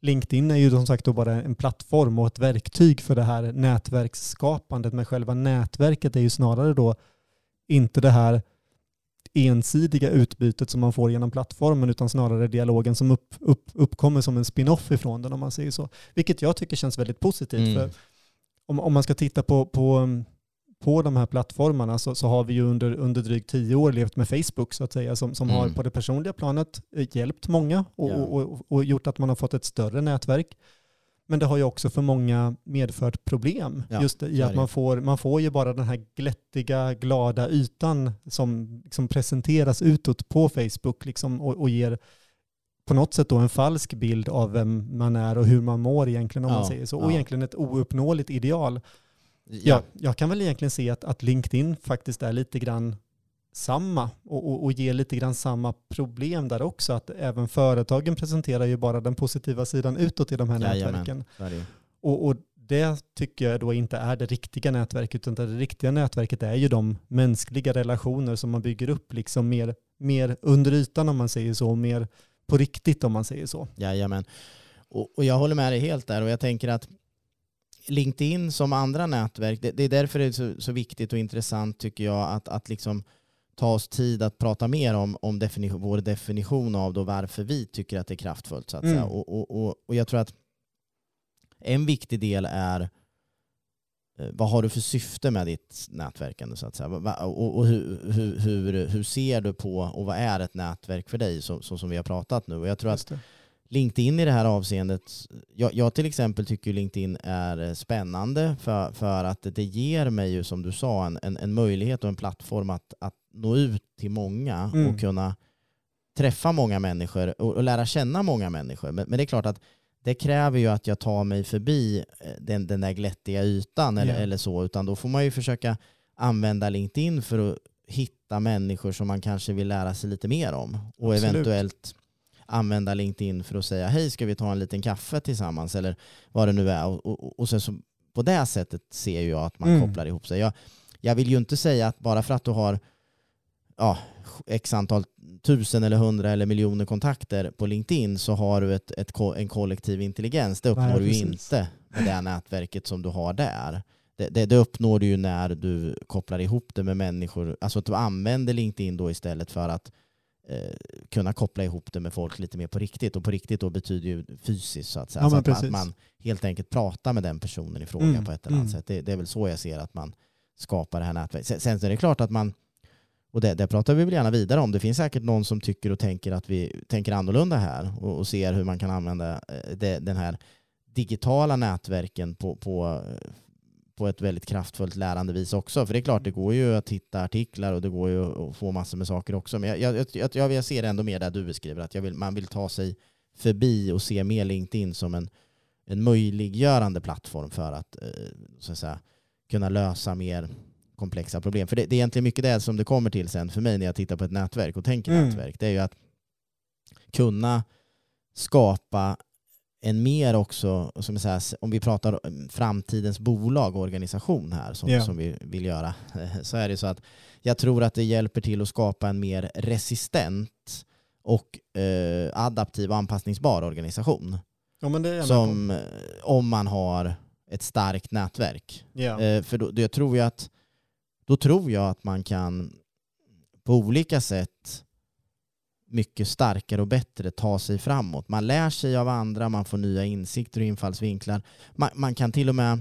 LinkedIn är ju som sagt då bara en plattform och ett verktyg för det här nätverksskapandet men själva nätverket är ju snarare då inte det här ensidiga utbytet som man får genom plattformen utan snarare dialogen som upp, upp, uppkommer som en spin-off ifrån den om man säger så. Vilket jag tycker känns väldigt positivt. Mm. För om, om man ska titta på, på, på de här plattformarna så, så har vi ju under, under drygt tio år levt med Facebook så att säga som, som har Mm. på det personliga planet eh, hjälpt många och, Ja. och, och, och gjort att man har fått ett större nätverk. Men det har ju också för många medfört problem. Ja, Just i att man får, man får ju bara den här glättiga, glada ytan som liksom presenteras utåt på Facebook liksom, och, och ger på något sätt då en falsk bild av vem man är och hur man mår egentligen om Ja, man säger så. Och ja. egentligen ett ouppnåeligt ideal. Ja. Ja, jag kan väl egentligen se att, att LinkedIn faktiskt är lite grann samma och, och, och ger lite grann samma problem där också. Att även företagen presenterar ju bara den positiva sidan utåt i de här Jajamän. nätverken. Det. Och, och det tycker jag då inte är det riktiga nätverket, utan det riktiga nätverket är ju de mänskliga relationer som man bygger upp liksom mer, mer under ytan om man säger så, mer, på riktigt om man säger så. Jajamän. Och, och jag håller med dig helt där och jag tänker att LinkedIn som andra nätverk, det, det är därför det är så, så, viktigt och intressant tycker jag att, att liksom ta oss tid att prata mer om, om definition, vår definition av då varför vi tycker att det är kraftfullt. Så att mm. säga. Och, och, och, och jag tror att en viktig del är eh, vad har du för syfte med ditt nätverkande så att säga? Och, och hur, hur, hur, hur, ser du på och vad är ett nätverk för dig så, så som vi har pratat nu? Och jag tror att LinkedIn i det här avseendet, jag, jag, till exempel tycker LinkedIn är spännande för, för att det ger mig ju som du sa en, en, en möjlighet och en plattform att, att nå ut till många mm. och kunna träffa många människor och, och lära känna många människor. Men, men, det är klart att det kräver ju att jag tar mig förbi eh, den, den där glättiga ytan eller, yeah. eller så, utan då får man ju försöka använda LinkedIn för att hitta människor som man kanske vill lära sig lite mer om och Absolut. eventuellt använda LinkedIn för att säga hej, ska vi ta en liten kaffe tillsammans eller vad det nu är. Och, och, och sen så, på det sättet ser jag att man mm. kopplar ihop sig. Jag, jag vill ju inte säga att bara för att du har ja, x antal tusen eller hundra eller miljoner kontakter på LinkedIn så har du ett, ett, en kollektiv intelligens. Det uppnår Nej, du inte med det nätverket som du har där. Det, det, det, uppnår du ju när du kopplar ihop det med människor, alltså att du använder LinkedIn då istället för att eh, kunna koppla ihop det med folk lite mer på riktigt. Och på riktigt då betyder ju fysiskt så att säga. Ja, så att, man, att man helt enkelt pratar med den personen i fråga mm, på ett eller annat mm. sätt. Det, det, är väl så jag ser att man skapar det här nätverket. Sen, sen är det klart att man och det, det pratar vi väl gärna vidare om. Det finns säkert någon som tycker och tänker att vi tänker annorlunda här och, och ser hur man kan använda eh, det, den här digitala nätverken på, på, på ett väldigt kraftfullt lärande vis också. För det är klart, det går ju att hitta artiklar och det går ju att få massor med saker också. Men jag, jag, jag, jag ser ändå mer det du beskriver, att vill, man vill ta sig förbi och se mer LinkedIn som en, en möjliggörande plattform för att, eh, så att säga, kunna lösa mer komplexa problem. För det, det, är egentligen mycket det som det kommer till sen för mig när jag tittar på ett nätverk och tänker mm. nätverk. Det är ju att kunna skapa en mer också, som jag säger, om vi pratar framtidens bolag och organisation här som, yeah. som vi vill göra, så är det så att jag tror att det hjälper till att skapa en mer resistent och eh, adaptiv och anpassningsbar organisation. Ja, som, eh, om man har ett starkt nätverk. Yeah. Eh, för då, jag tror ju att då tror jag att man kan på olika sätt mycket starkare och bättre ta sig framåt. Man lär sig av andra, man får nya insikter och infallsvinklar. Man, man kan till och med,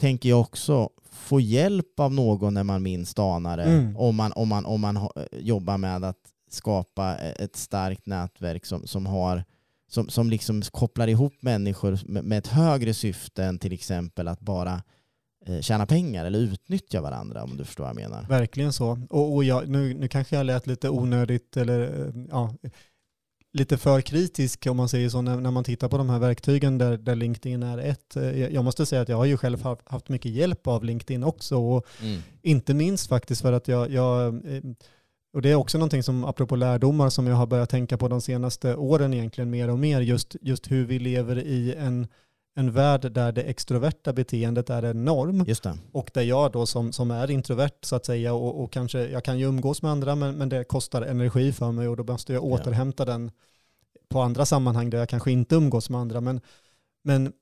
tänker jag också, få hjälp av någon när man minst anar det. Mm. Om, man, om, man, om man jobbar med att skapa ett starkt nätverk som, som, har, som, som liksom kopplar ihop människor med, med ett högre syfte än till exempel att bara tjäna pengar eller utnyttja varandra om du förstår vad jag menar. Verkligen så. Och, och jag, nu, nu kanske jag lät lite onödigt eller eh, ja, lite för kritisk om man säger så när, när man tittar på de här verktygen där, där LinkedIn är ett. Eh, jag måste säga att jag har ju själv haft mycket hjälp av LinkedIn också och mm. inte minst faktiskt för att jag, jag och det är också någonting som, apropå lärdomar, som jag har börjat tänka på de senaste åren egentligen mer och mer, just, just hur vi lever i en en värld där det extroverta beteendet är en norm. Och där jag då som, som är introvert så att säga och, och kanske, jag kan ju umgås med andra men, men det kostar energi för mig och då måste jag återhämta ja. den på andra sammanhang där jag kanske inte umgås med andra. Men, men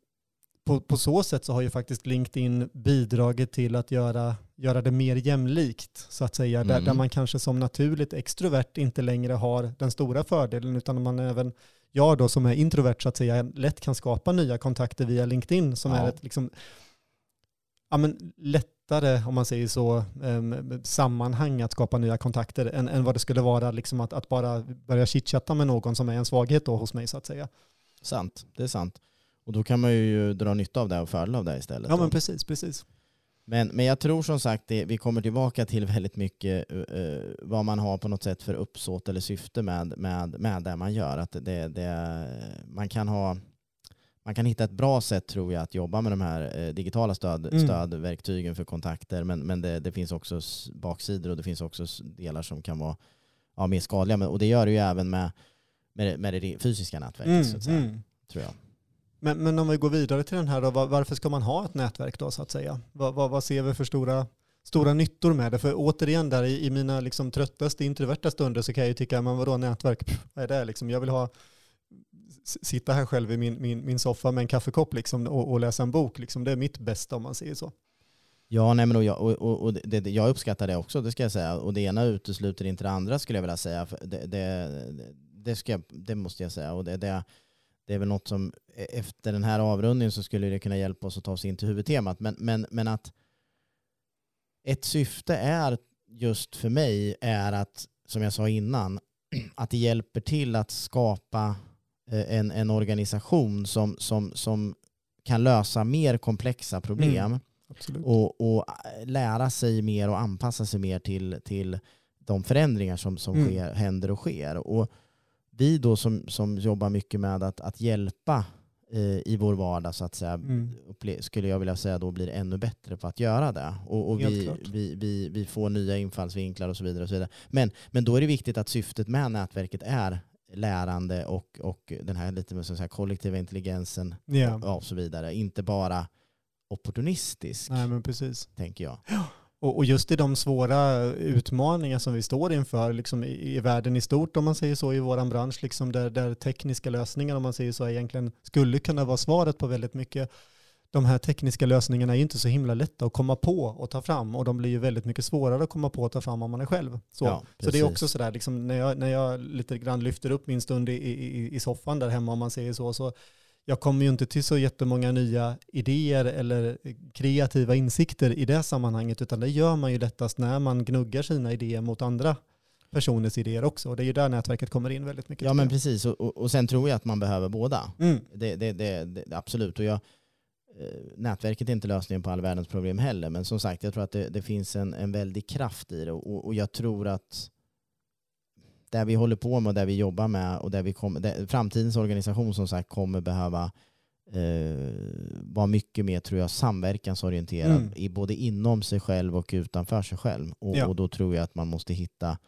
på, på så sätt så har ju faktiskt LinkedIn bidragit till att göra, göra det mer jämlikt så att säga. Mm. Där, där man kanske som naturligt extrovert inte längre har den stora fördelen utan man även jag då som är introvert så att säga lätt kan skapa nya kontakter via LinkedIn som ja. är ett liksom, ja, men lättare, om man säger så, um, sammanhang att skapa nya kontakter än, än vad det skulle vara liksom att, att bara börja chitchatta med någon som är en svaghet då hos mig så att säga. Sant, det är sant. Och då kan man ju dra nytta av det och fördel av det istället. Ja men precis, precis. Men, men jag tror som sagt, det, vi kommer tillbaka till väldigt mycket uh, vad man har på något sätt för uppsåt eller syfte med, med, med det man gör. Att det, det, man, kan ha, man kan hitta ett bra sätt tror jag att jobba med de här uh, digitala stöd, mm. stödverktygen för kontakter. Men, men det, det, finns också baksidor och det finns också delar som kan vara ja, mer skadliga. Men, och det gör det ju även med, med, med det fysiska nätverket mm. så att säga, mm. tror jag. Men, men om vi går vidare till den här då, varför ska man ha ett nätverk då så att säga? Vad, vad, vad ser vi för stora, stora nyttor med det. För återigen där i, i mina liksom tröttaste introverta stunder så kan jag ju tycka, men vadå nätverk, pff, vad är det liksom? Jag vill ha sitta här själv i min, min, min soffa med en kaffekopp liksom, och, och läsa en bok. Liksom. Det är mitt bästa om man säger så. Ja, nej, men och jag, och, och, och det, det, jag uppskattar det också, det ska jag säga. Och det ena utesluter inte det andra skulle jag vilja säga. Det, det, det, ska, det måste jag säga. Och det, det, det är väl något som e, efter den här avrundningen så skulle det kunna hjälpa oss att ta oss in till huvudtemat. Men, men, men att ett syfte är just för mig är att, som jag sa innan, att det hjälper till att skapa eh, en, en organisation som, som, som kan lösa mer komplexa problem. Mm och, och, lära sig mer och anpassa sig mer till, till de förändringar som, som mm. sker, händer och sker. Och vi då som, som jobbar mycket med att, att hjälpa eh, i vår vardag så att säga, mm. skulle jag vilja säga då blir ännu bättre på att göra det. Och, och vi, vi, vi, vi, får nya infallsvinklar och så vidare. Och så vidare. Men, men då är det viktigt att syftet med nätverket är lärande och, och den här lite med så säga, kollektiva intelligensen yeah. och, och så vidare. Inte bara opportunistisk. Nej, men precis. Tänker jag. Ja. Och, just i de svåra utmaningar som vi står inför liksom i, världen i stort, om man säger så, i vår bransch, liksom där, där tekniska lösningar, om man säger så, egentligen skulle kunna vara svaret på väldigt mycket. De här tekniska lösningarna är inte så himla lätta att komma på och ta fram och de blir ju väldigt mycket svårare att komma på och ta fram om man är själv. Så, ja, så det är också sådär, liksom, när, jag, när jag lite grann lyfter upp min stund i, i, i soffan där hemma, om man säger så, så jag kommer ju inte till så jättemånga nya idéer eller kreativa insikter i det sammanhanget, utan det gör man ju lättast när man gnuggar sina idéer mot andra personers idéer också. Och det är ju där nätverket kommer in väldigt mycket. Ja, men precis. Och, och, och sen tror jag att man behöver båda. Mm. Det, det, det, det, absolut. Och jag, eh, nätverket är inte lösningen på all världens problem heller, men som sagt, jag tror att det, det finns en, en väldig kraft i det. Och, och jag tror att där vi håller på med och där vi jobbar med och där vi kommer, där, framtidens organisation som sagt kommer behöva eh, vara mycket mer tror jag samverkansorienterad mm. i både inom sig själv och utanför sig själv. Och, ja. och då tror jag att man måste hitta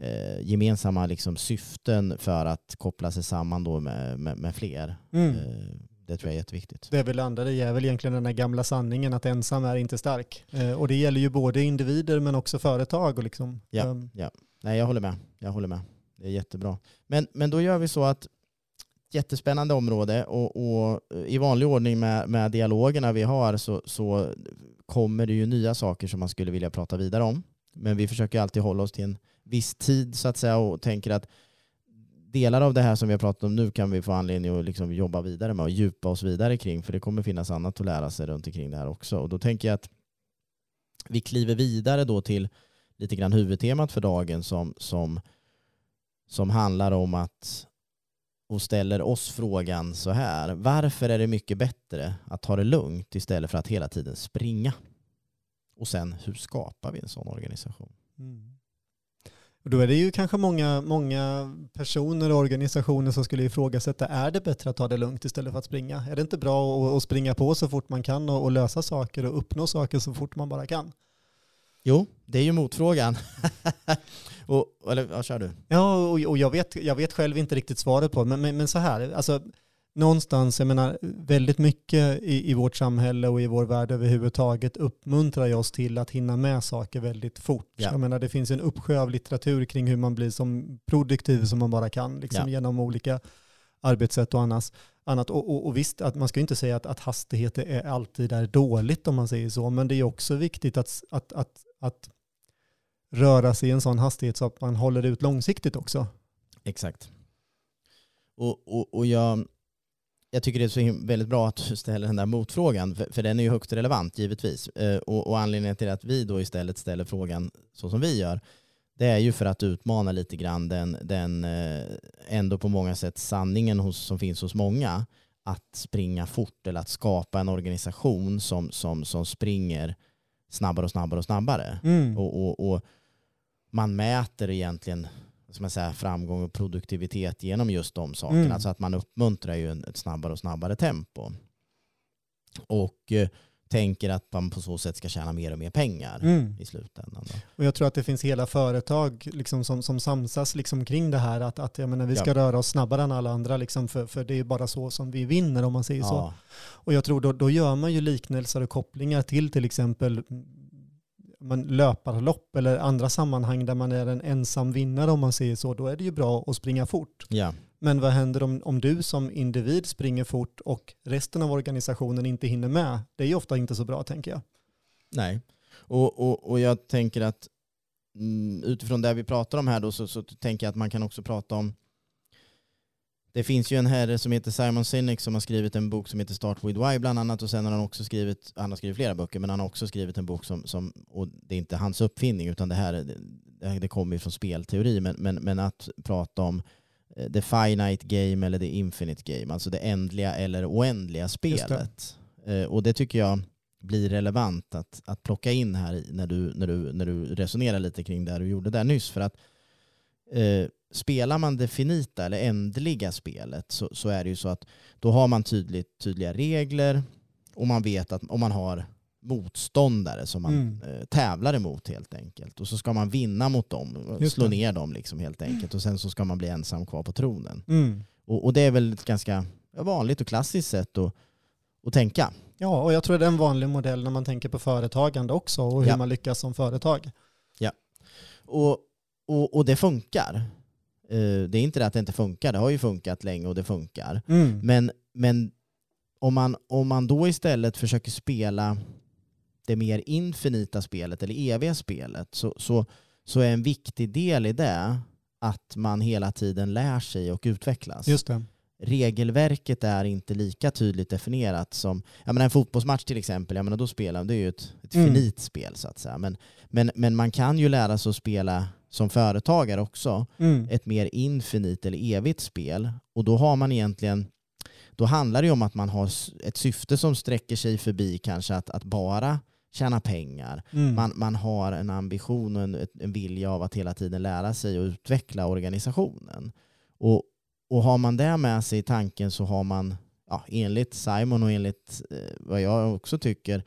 eh, gemensamma liksom, syften för att koppla sig samman då med, med, med fler. Mm. Eh, det tror jag är jätteviktigt. Det vi landade i är väl egentligen den här gamla sanningen att ensam är inte stark. Eh, och det gäller ju både individer men också företag. Och liksom, ja, um, ja. Nej, jag håller med. Jag håller med. Det är jättebra. Men, men då gör vi så att jättespännande område och, och eh, i vanlig ordning med, med dialogerna vi har så, så kommer det ju nya saker som man skulle vilja prata vidare om. Men vi försöker alltid hålla oss till en viss tid så att säga och tänker att delar av det här som vi har pratat om nu kan vi få anledning att liksom jobba vidare med och djupa oss vidare kring för det kommer finnas annat att lära sig runt omkring det här också. Och då tänker jag att vi kliver vidare då till lite grann huvudtemat för dagen som, som, som handlar om att och ställer oss frågan så här. Varför är det mycket bättre att ta det lugnt istället för att hela tiden springa? Och sen, hur skapar vi en sån organisation? Mm. Och då är det ju kanske många, många personer och organisationer som skulle ifrågasätta, är det bättre att ta det lugnt istället för att springa? Är det inte bra att, att springa på så fort man kan och, och lösa saker och uppnå saker så fort man bara kan? Jo, det är ju motfrågan. och, eller vad kör du? Ja, och, och, jag, vet, jag vet själv inte riktigt svaret på det, men, men, men så här, alltså någonstans, jag menar, väldigt mycket i, i vårt samhälle och i vår värld överhuvudtaget uppmuntrar oss till att hinna med saker väldigt fort. Ja. Jag menar, det finns en uppsjö av litteratur kring hur man blir så produktiv som man bara kan, liksom ja. genom olika arbetssätt och annat. annat. Och, och, och, visst, att man ska inte säga att, att hastighet är alltid är dåligt om man säger så, men det är också viktigt att, att, att, att röra sig i en sån hastighet så att man håller ut långsiktigt också. Exakt. Och, och, och jag, jag tycker det är så väldigt bra att du ställer den där motfrågan, för, för den är ju högst relevant givetvis. Eh, och, och, anledningen till att vi då istället ställer frågan så som vi gör, det är ju för att utmana lite grann den, den eh, ändå på många sätt sanningen hos, som finns hos många, att springa fort eller att skapa en organisation som, som, som springer snabbare och snabbare och snabbare. Mm. Och, och, och, man mäter egentligen som jag säger, framgång och produktivitet genom just de sakerna. Mm. Alltså att man uppmuntrar ju ett snabbare och snabbare tempo. Och eh, tänker att man på så sätt ska tjäna mer och mer pengar mm. i slutändan. Då. Och jag tror att det finns hela företag liksom som, som samsas liksom kring det här att, att jag menar, vi ska ja. röra oss snabbare än alla andra liksom för, för det är bara så som vi vinner om man säger ja. så. Och jag tror då, då gör man ju liknelser och kopplingar till till exempel man löparlopp eller andra sammanhang där man är en ensam vinnare om man säger så, då är det ju bra att springa fort. Ja. Men vad händer om, om du som individ springer fort och resten av organisationen inte hinner med? Det är ju ofta inte så bra tänker jag. Nej, och, och, och jag tänker att mm, utifrån det vi pratar om här då så, så tänker jag att man kan också prata om det finns ju en herre som heter Simon Sinek som har skrivit en bok som heter Start with Why bland annat och sen har han också skrivit, han har skrivit flera böcker men han har också skrivit en bok som, som och det är inte hans uppfinning utan det här det, det kommer ju från spelteori men, men, men att prata om eh, the finite game eller the infinite game, alltså det ändliga eller oändliga spelet. Det. Och det tycker jag blir relevant att, att plocka in här när du, när, du, när du resonerar lite kring det du gjorde där nyss. För att eh, spelar man det finita eller ändliga spelet så, så, är det ju så att då har man tydligt, tydliga regler och man vet att om man har motståndare som man mm. eh, tävlar emot helt enkelt. Och så ska man vinna mot dem, och slå ner dem liksom helt enkelt. Och sen så ska man bli ensam kvar på tronen. Mm. Och, och, det är väl ett ganska vanligt och klassiskt sätt att, att tänka. Ja, och jag tror det är en vanlig modell när man tänker på företagande också och hur ja. man lyckas som företag. Ja, och, och, och det funkar. Uh, det är inte det att det inte funkar, det har ju funkat länge och det funkar. Mm. Men, men om, man, om man då istället försöker spela det mer infinita spelet eller eviga spelet så, så, så är en viktig del i det att man hela tiden lär sig och utvecklas. Just det regelverket är inte lika tydligt definierat som, jag menar en fotbollsmatch till exempel, jag menar då spelar det är ju ett, ett mm. finit spel så att säga. Men, men, men man kan ju lära sig att spela som företagare också, mm. ett mer infinit eller evigt spel. Och då har man egentligen, då handlar det ju om att man har ett syfte som sträcker sig förbi kanske att, att bara tjäna pengar. Mm. Man, man har en ambition och en, en vilja av att hela tiden lära sig och utveckla organisationen. Och, och har man det med sig i tanken så har man, ja, enligt Simon och enligt eh, vad jag också tycker,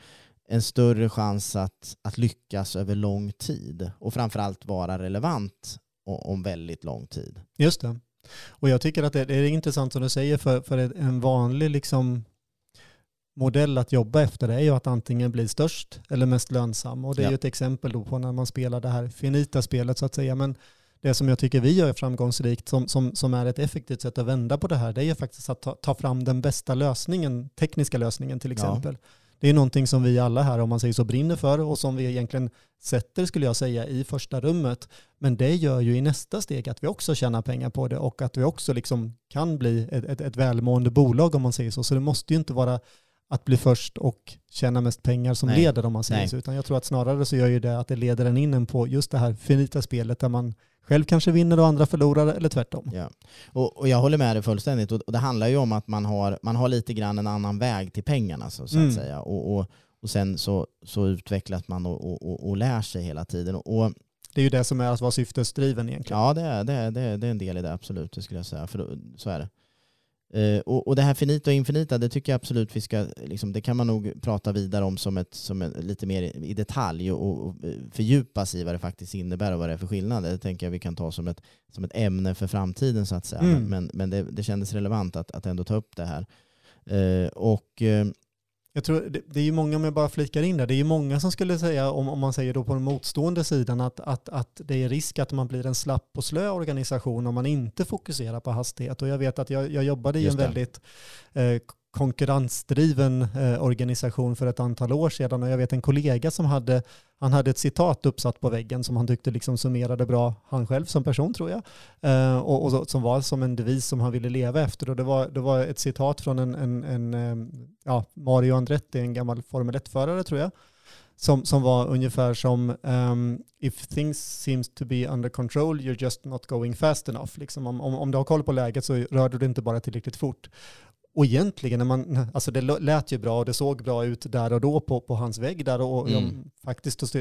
en större chans att, att lyckas över lång tid och framförallt vara relevant om väldigt lång tid. Just det. Och jag tycker att det, är intressant som du säger för, för en vanlig liksom modell att jobba efter det är ju att antingen bli störst eller mest lönsam. Och det är ja. ju ett exempel då på när man spelar det här finita spelet så att säga. Men det som jag tycker vi gör framgångsrikt, som, som, som är ett effektivt sätt att vända på det här, det är ju faktiskt att ta, ta fram den bästa lösningen, tekniska lösningen till exempel. Ja. Det är någonting som vi alla här, om man säger så, brinner för och som vi egentligen sätter, skulle jag säga, i första rummet. Men det gör ju i nästa steg att vi också tjänar pengar på det och att vi också liksom kan bli ett, ett, ett välmående bolag om man säger så. Så det måste ju inte vara att bli först och tjäna mest pengar som Nej. leder om man säger Nej. så. Utan jag tror att snarare så gör ju det att det leder en in på just det här finita spelet där man själv kanske vinner och andra förlorar eller tvärtom. Ja. Och, och jag håller med dig fullständigt. Och, och, det handlar ju om att man har, man har lite grann en annan väg till pengarna så, så att mm. säga. Och, och, och sen så, så utvecklas man och, och, och, lär sig hela tiden. Och, det är ju det som är att vara syftesdriven egentligen. Ja, det är, det, är, det, är, det är en del i det, absolut. Det skulle jag säga. För då, så är det. Uh, och, och, det här finita och infinita, det tycker jag absolut vi ska, liksom, det kan man nog prata vidare om som, ett, som ett, lite mer i detalj och, och fördjupa sig i vad det faktiskt innebär och vad det är för skillnader. Det tänker jag vi kan ta som ett, som ett ämne för framtiden så att säga. Mm. Men, men det, det kändes relevant att, att ändå ta upp det här. Uh, och uh, jag tror det, det är ju många, om jag bara flikar in där, det är ju många som skulle säga, om, om man säger då på den motstående sidan, att, att, att det är risk att man blir en slapp och slö organisation om man inte fokuserar på hastighet. Och jag vet att jag, jag jobbade i en väldigt eh, konkurrensdriven eh, organisation för ett antal år sedan och jag vet en kollega som hade, han hade ett citat uppsatt på väggen som han tyckte liksom summerade bra han själv som person tror jag eh, och, och, som var som en devis som han ville leva efter och det var, det var ett citat från en, en, en ehm, ja, Mario Andretti, en gammal Formel 1-förare tror jag som, som var ungefär som um, if things seems to be under control you're just not going fast enough. Liksom om, om, om du har koll på läget så rör du dig inte bara tillräckligt fort. Och egentligen, när man, alltså det lät ju bra och det såg bra ut där och då på, på hans vägg där och mm. jag, faktiskt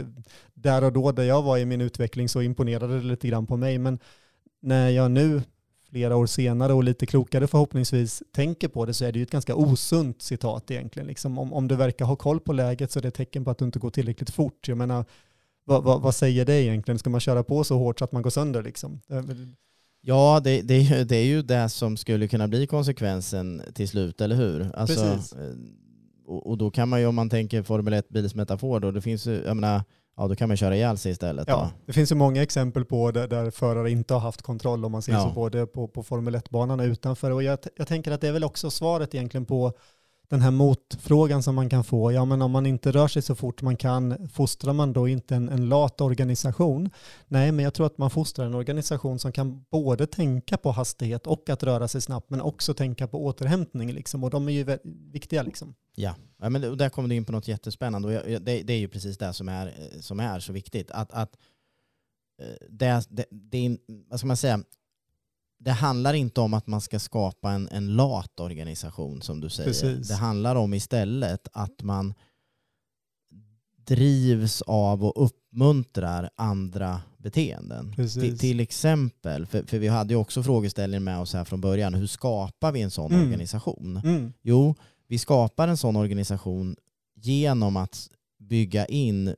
där och då där jag var i min utveckling så imponerade det lite grann på mig. Men när jag nu flera år senare och lite klokare förhoppningsvis tänker på det så är det ju ett ganska osunt citat egentligen. Liksom om, om du verkar ha koll på läget så är det ett tecken på att du inte går tillräckligt fort. Jag menar, vad, vad, vad säger det egentligen? Ska man köra på så hårt så att man går sönder liksom? Ja, det, det, det är ju det som skulle kunna bli konsekvensen till slut, eller hur? Alltså, Precis. Eh, och, och, då kan man ju, om man tänker Formel 1-bilsmetafor, då, det finns ju, jag menar, ja då kan man köra ihjäl sig istället. Ja, då. det finns ju många exempel på där, där förare inte har haft kontroll om man ser Ja. så både på, på Formel 1-banan och utanför. Och jag, jag tänker att det är väl också svaret egentligen på den här motfrågan som man kan få. Ja, men om man inte rör sig så fort man kan, fostrar man då inte en, en lat organisation? Nej, men jag tror att man fostrar en organisation som kan både tänka på hastighet och att röra sig snabbt, men också tänka på återhämtning. Liksom. Och de är ju viktiga. Liksom. Ja, ja men och där kommer du in på något jättespännande och jag, det, det är ju precis det som är, eh, som är så viktigt. Att, att eh, det, det, det, är vad ska man säga, det handlar inte om att man ska skapa en, en lat organisation som du säger. Precis. Det handlar om istället att man drivs av och uppmuntrar andra beteenden. Till, till exempel, för, för vi hade ju också frågeställningen med oss här från början, hur skapar vi en sån Mm. organisation? Mm. Jo, vi skapar en sån organisation genom att bygga in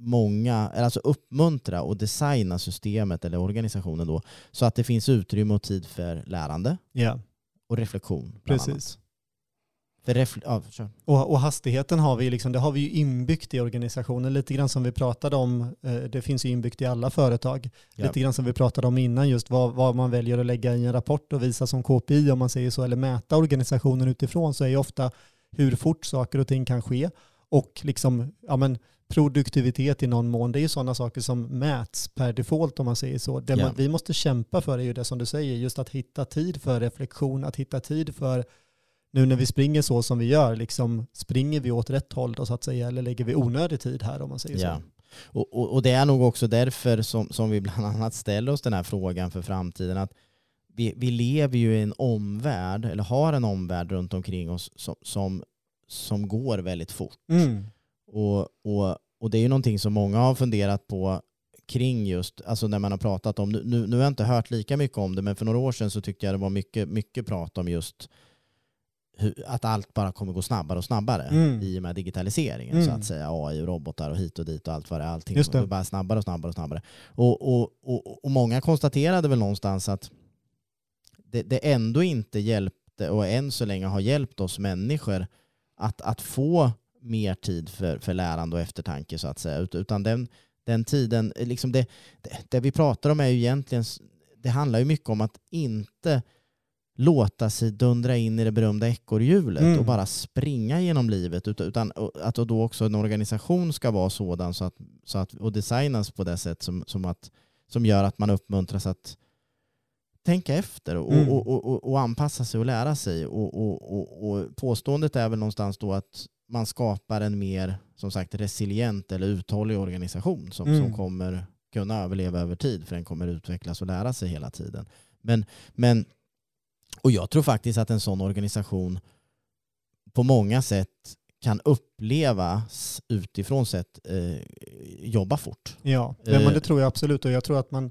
många, eller alltså uppmuntra och designa systemet eller organisationen då så att det finns utrymme och tid för lärande Ja, och reflektion. precis. Refle- ja. Och, och hastigheten har vi, liksom, det har vi ju inbyggt i organisationen, lite grann som vi pratade om, eh, det finns ju inbyggt i alla företag. Ja. Lite grann som vi pratade om innan, just vad, vad man väljer att lägga i en rapport och visa som KPI om man säger så, eller mäta organisationen utifrån, så är ju ofta hur fort saker och ting kan ske och liksom, ja men, produktivitet i någon mån, det är ju sådana saker som mäts per default om man säger så. Det man, vi måste kämpa för är ju det som du säger, just att hitta tid för reflektion, att hitta tid för nu när vi springer så som vi gör, liksom, springer vi åt rätt håll då så att säga, eller lägger vi onödig tid här om man säger Ja. så? Och, och, och det är nog också därför som, som vi bland annat ställer oss den här frågan för framtiden. att vi, vi lever ju i en omvärld, eller har en omvärld runt omkring oss som, som, som går väldigt fort. Mm. Och, och, och det är ju någonting som många har funderat på kring just, alltså när man har pratat om, nu, nu, har jag inte hört lika mycket om det, men för några år sedan så tyckte jag det var mycket, mycket prat om just hur, att allt bara kommer gå snabbare och snabbare Mm. i och med digitaliseringen så Mm. att säga, AI och robotar och hit och dit och allt vad det är, allting Just det. bara snabbare och snabbare och snabbare. Och, och, och, och många konstaterade väl någonstans att det, det ändå inte hjälpte och än så länge har hjälpt oss människor att, att få mer tid för, för lärande och eftertanke så att säga. Ut- Utan den, den tiden, liksom det, det, det vi pratar om är ju egentligen, det handlar ju mycket om att inte låta sig dundra in i det berömda ekorrhjulet Mm. och bara springa genom livet utan att då också en organisation ska vara sådan så att, så att, och designas på det sätt som, som, att, som gör att man uppmuntras att tänka efter och, Mm. och, och, och, och anpassa sig och lära sig. Och, och, och, och påståendet är väl någonstans då att man skapar en mer som sagt resilient eller uthållig organisation som, Mm. som kommer kunna överleva över tid för den kommer utvecklas och lära sig hela tiden. Men, men, och jag tror faktiskt att en sån organisation på många sätt kan upplevas utifrån sett eh, jobba fort. Ja, Eh. men det tror jag absolut. Och jag tror att man,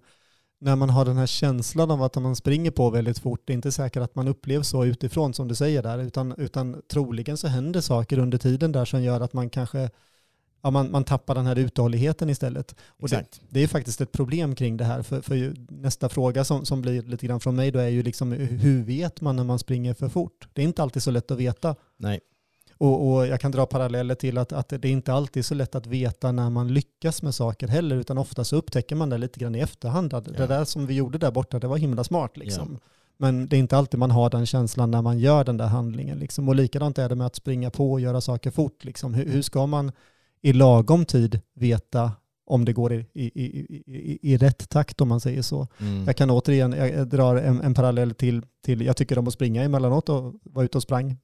när man har den här känslan av att man springer på väldigt fort, det är inte säkert att man upplevs så utifrån som du säger där, utan, utan troligen så händer saker under tiden där som gör att man kanske ja, man, man tappar den här uthålligheten istället. Och det, det är faktiskt ett problem kring det här. För, för nästa fråga som, som blir lite grann från mig då är ju liksom hur vet man när man springer för fort? Det är inte alltid så lätt att veta. Nej. Och, och jag kan dra paralleller till att, att det är inte alltid så lätt att veta när man lyckas med saker heller, utan ofta så upptäcker man det lite grann i efterhand. Att Ja. Det där som vi gjorde där borta, det var himla smart liksom. Men det är inte alltid man har den känslan när man gör den där handlingen. Liksom. Och likadant är det med att springa på och göra saker fort. Liksom. Hur, hur ska man i lagom tid veta om det går i, i, i, i, rätt takt om man säger så. Mm. Jag kan återigen, jag drar en, en parallell till, till, jag tycker om att springa emellanåt och vara ute och sprang.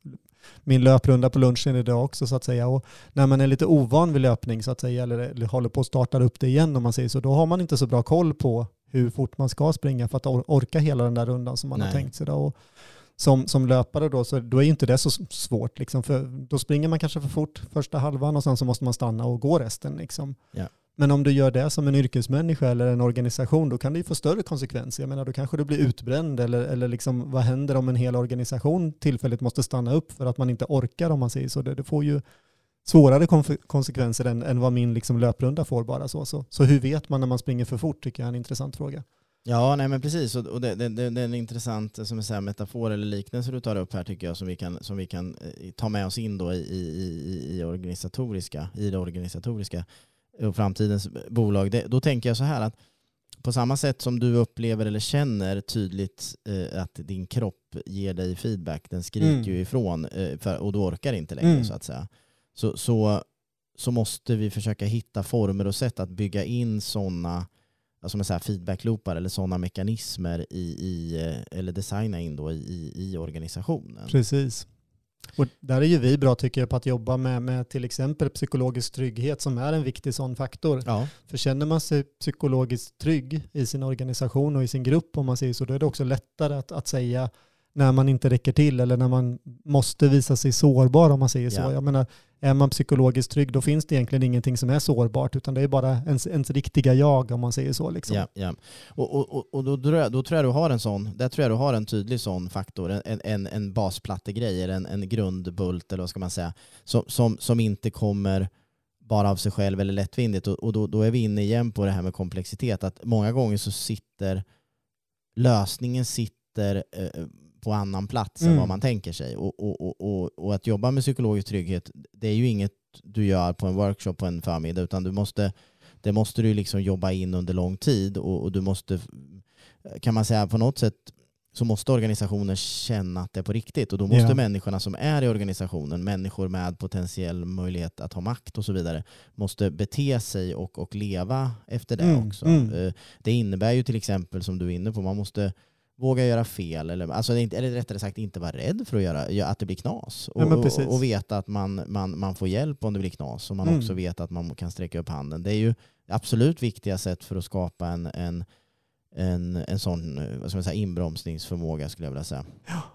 Min löprunda på lunchen idag också så att säga. Och när man är lite ovan vid löpning så att säga, eller, eller håller på att starta upp det igen om man säger så, då har man inte så bra koll på hur fort man ska springa för att or- orka hela den där rundan som man Nej. har tänkt sig. Då. Och som, som löpare då, så då är inte det så svårt. Liksom, för då springer man kanske för fort första halvan och sen så måste man stanna och gå resten. Liksom. Ja. Men om du gör det som en yrkesmänniska eller en organisation, då kan det ju få större konsekvenser. Jag menar, då kanske du blir utbränd eller, eller liksom, vad händer om en hel organisation tillfälligt måste stanna upp för att man inte orkar om man säger så. Det, det får ju svårare konsekvenser än, än vad min liksom, löprunda får bara så, så. Så hur vet man när man springer för fort tycker jag är en intressant fråga. Ja, nej men precis. Och det, det, det det är en intressant som säger, metafor eller liknelse du tar upp här tycker jag som vi kan, som vi kan eh, ta med oss in då i, i, i, i, organisatoriska, i det organisatoriska och framtidens bolag, det, då tänker jag så här att på samma sätt som du upplever eller känner tydligt eh, att din kropp ger dig feedback, den skriker Mm. ju ifrån eh, för, och du orkar inte längre Mm. så att säga. Så, så, så måste vi försöka hitta former och sätt att bygga in sådana alltså med så här feedbackloopar eller sådana mekanismer i, i, eh, eller designa in då i, i, i organisationen. Precis. Och där är ju vi bra tycker jag på att jobba med, med till exempel psykologisk trygghet som är en viktig sån faktor. Ja, För känner man sig psykologiskt trygg i sin organisation och i sin grupp om man säger så, då är det också lättare att, att säga när man inte räcker till eller när man måste visa sig sårbar om man säger så. Ja. Jag menar, är man psykologiskt trygg då finns det egentligen ingenting som är sårbart utan det är bara ens, ens riktiga jag om man säger så. Liksom. ja, ja. Och, och, och, och då, då tror jag du har en sån, där tror jag du har en tydlig sån faktor, en, en, en basplattegrej eller en, en grundbult eller vad ska man säga, som, som, som inte kommer bara av sig själv eller lättvindigt. Och, och då, då är vi inne igen på det här med komplexitet, att många gånger så sitter lösningen sitter eh, på annan plats än Mm. vad man tänker sig. Och, och, och, och, att jobba med psykologisk trygghet, det är ju inget du gör på en workshop på en förmiddag, utan du måste, det måste du liksom jobba in under lång tid och, och du måste, kan man säga på något sätt, så måste organisationen känna att det är på riktigt och då måste Ja. människorna som är i organisationen, människor med potentiell möjlighet att ha makt och så vidare, måste bete sig och, och leva efter det Mm, också. mm. Eh, Det innebär ju till exempel, som du är inne på, man måste våga göra fel, eller, alltså, eller rättare sagt inte vara rädd för att, göra, att det blir knas. Och, Ja, och, veta att man, man, man får hjälp om det blir knas och man Mm. också vet att man kan sträcka upp handen. Det är ju absolut viktiga sätt för att skapa en, en, en, en sån eh, vad ska man säga, inbromsningsförmåga skulle jag vilja säga.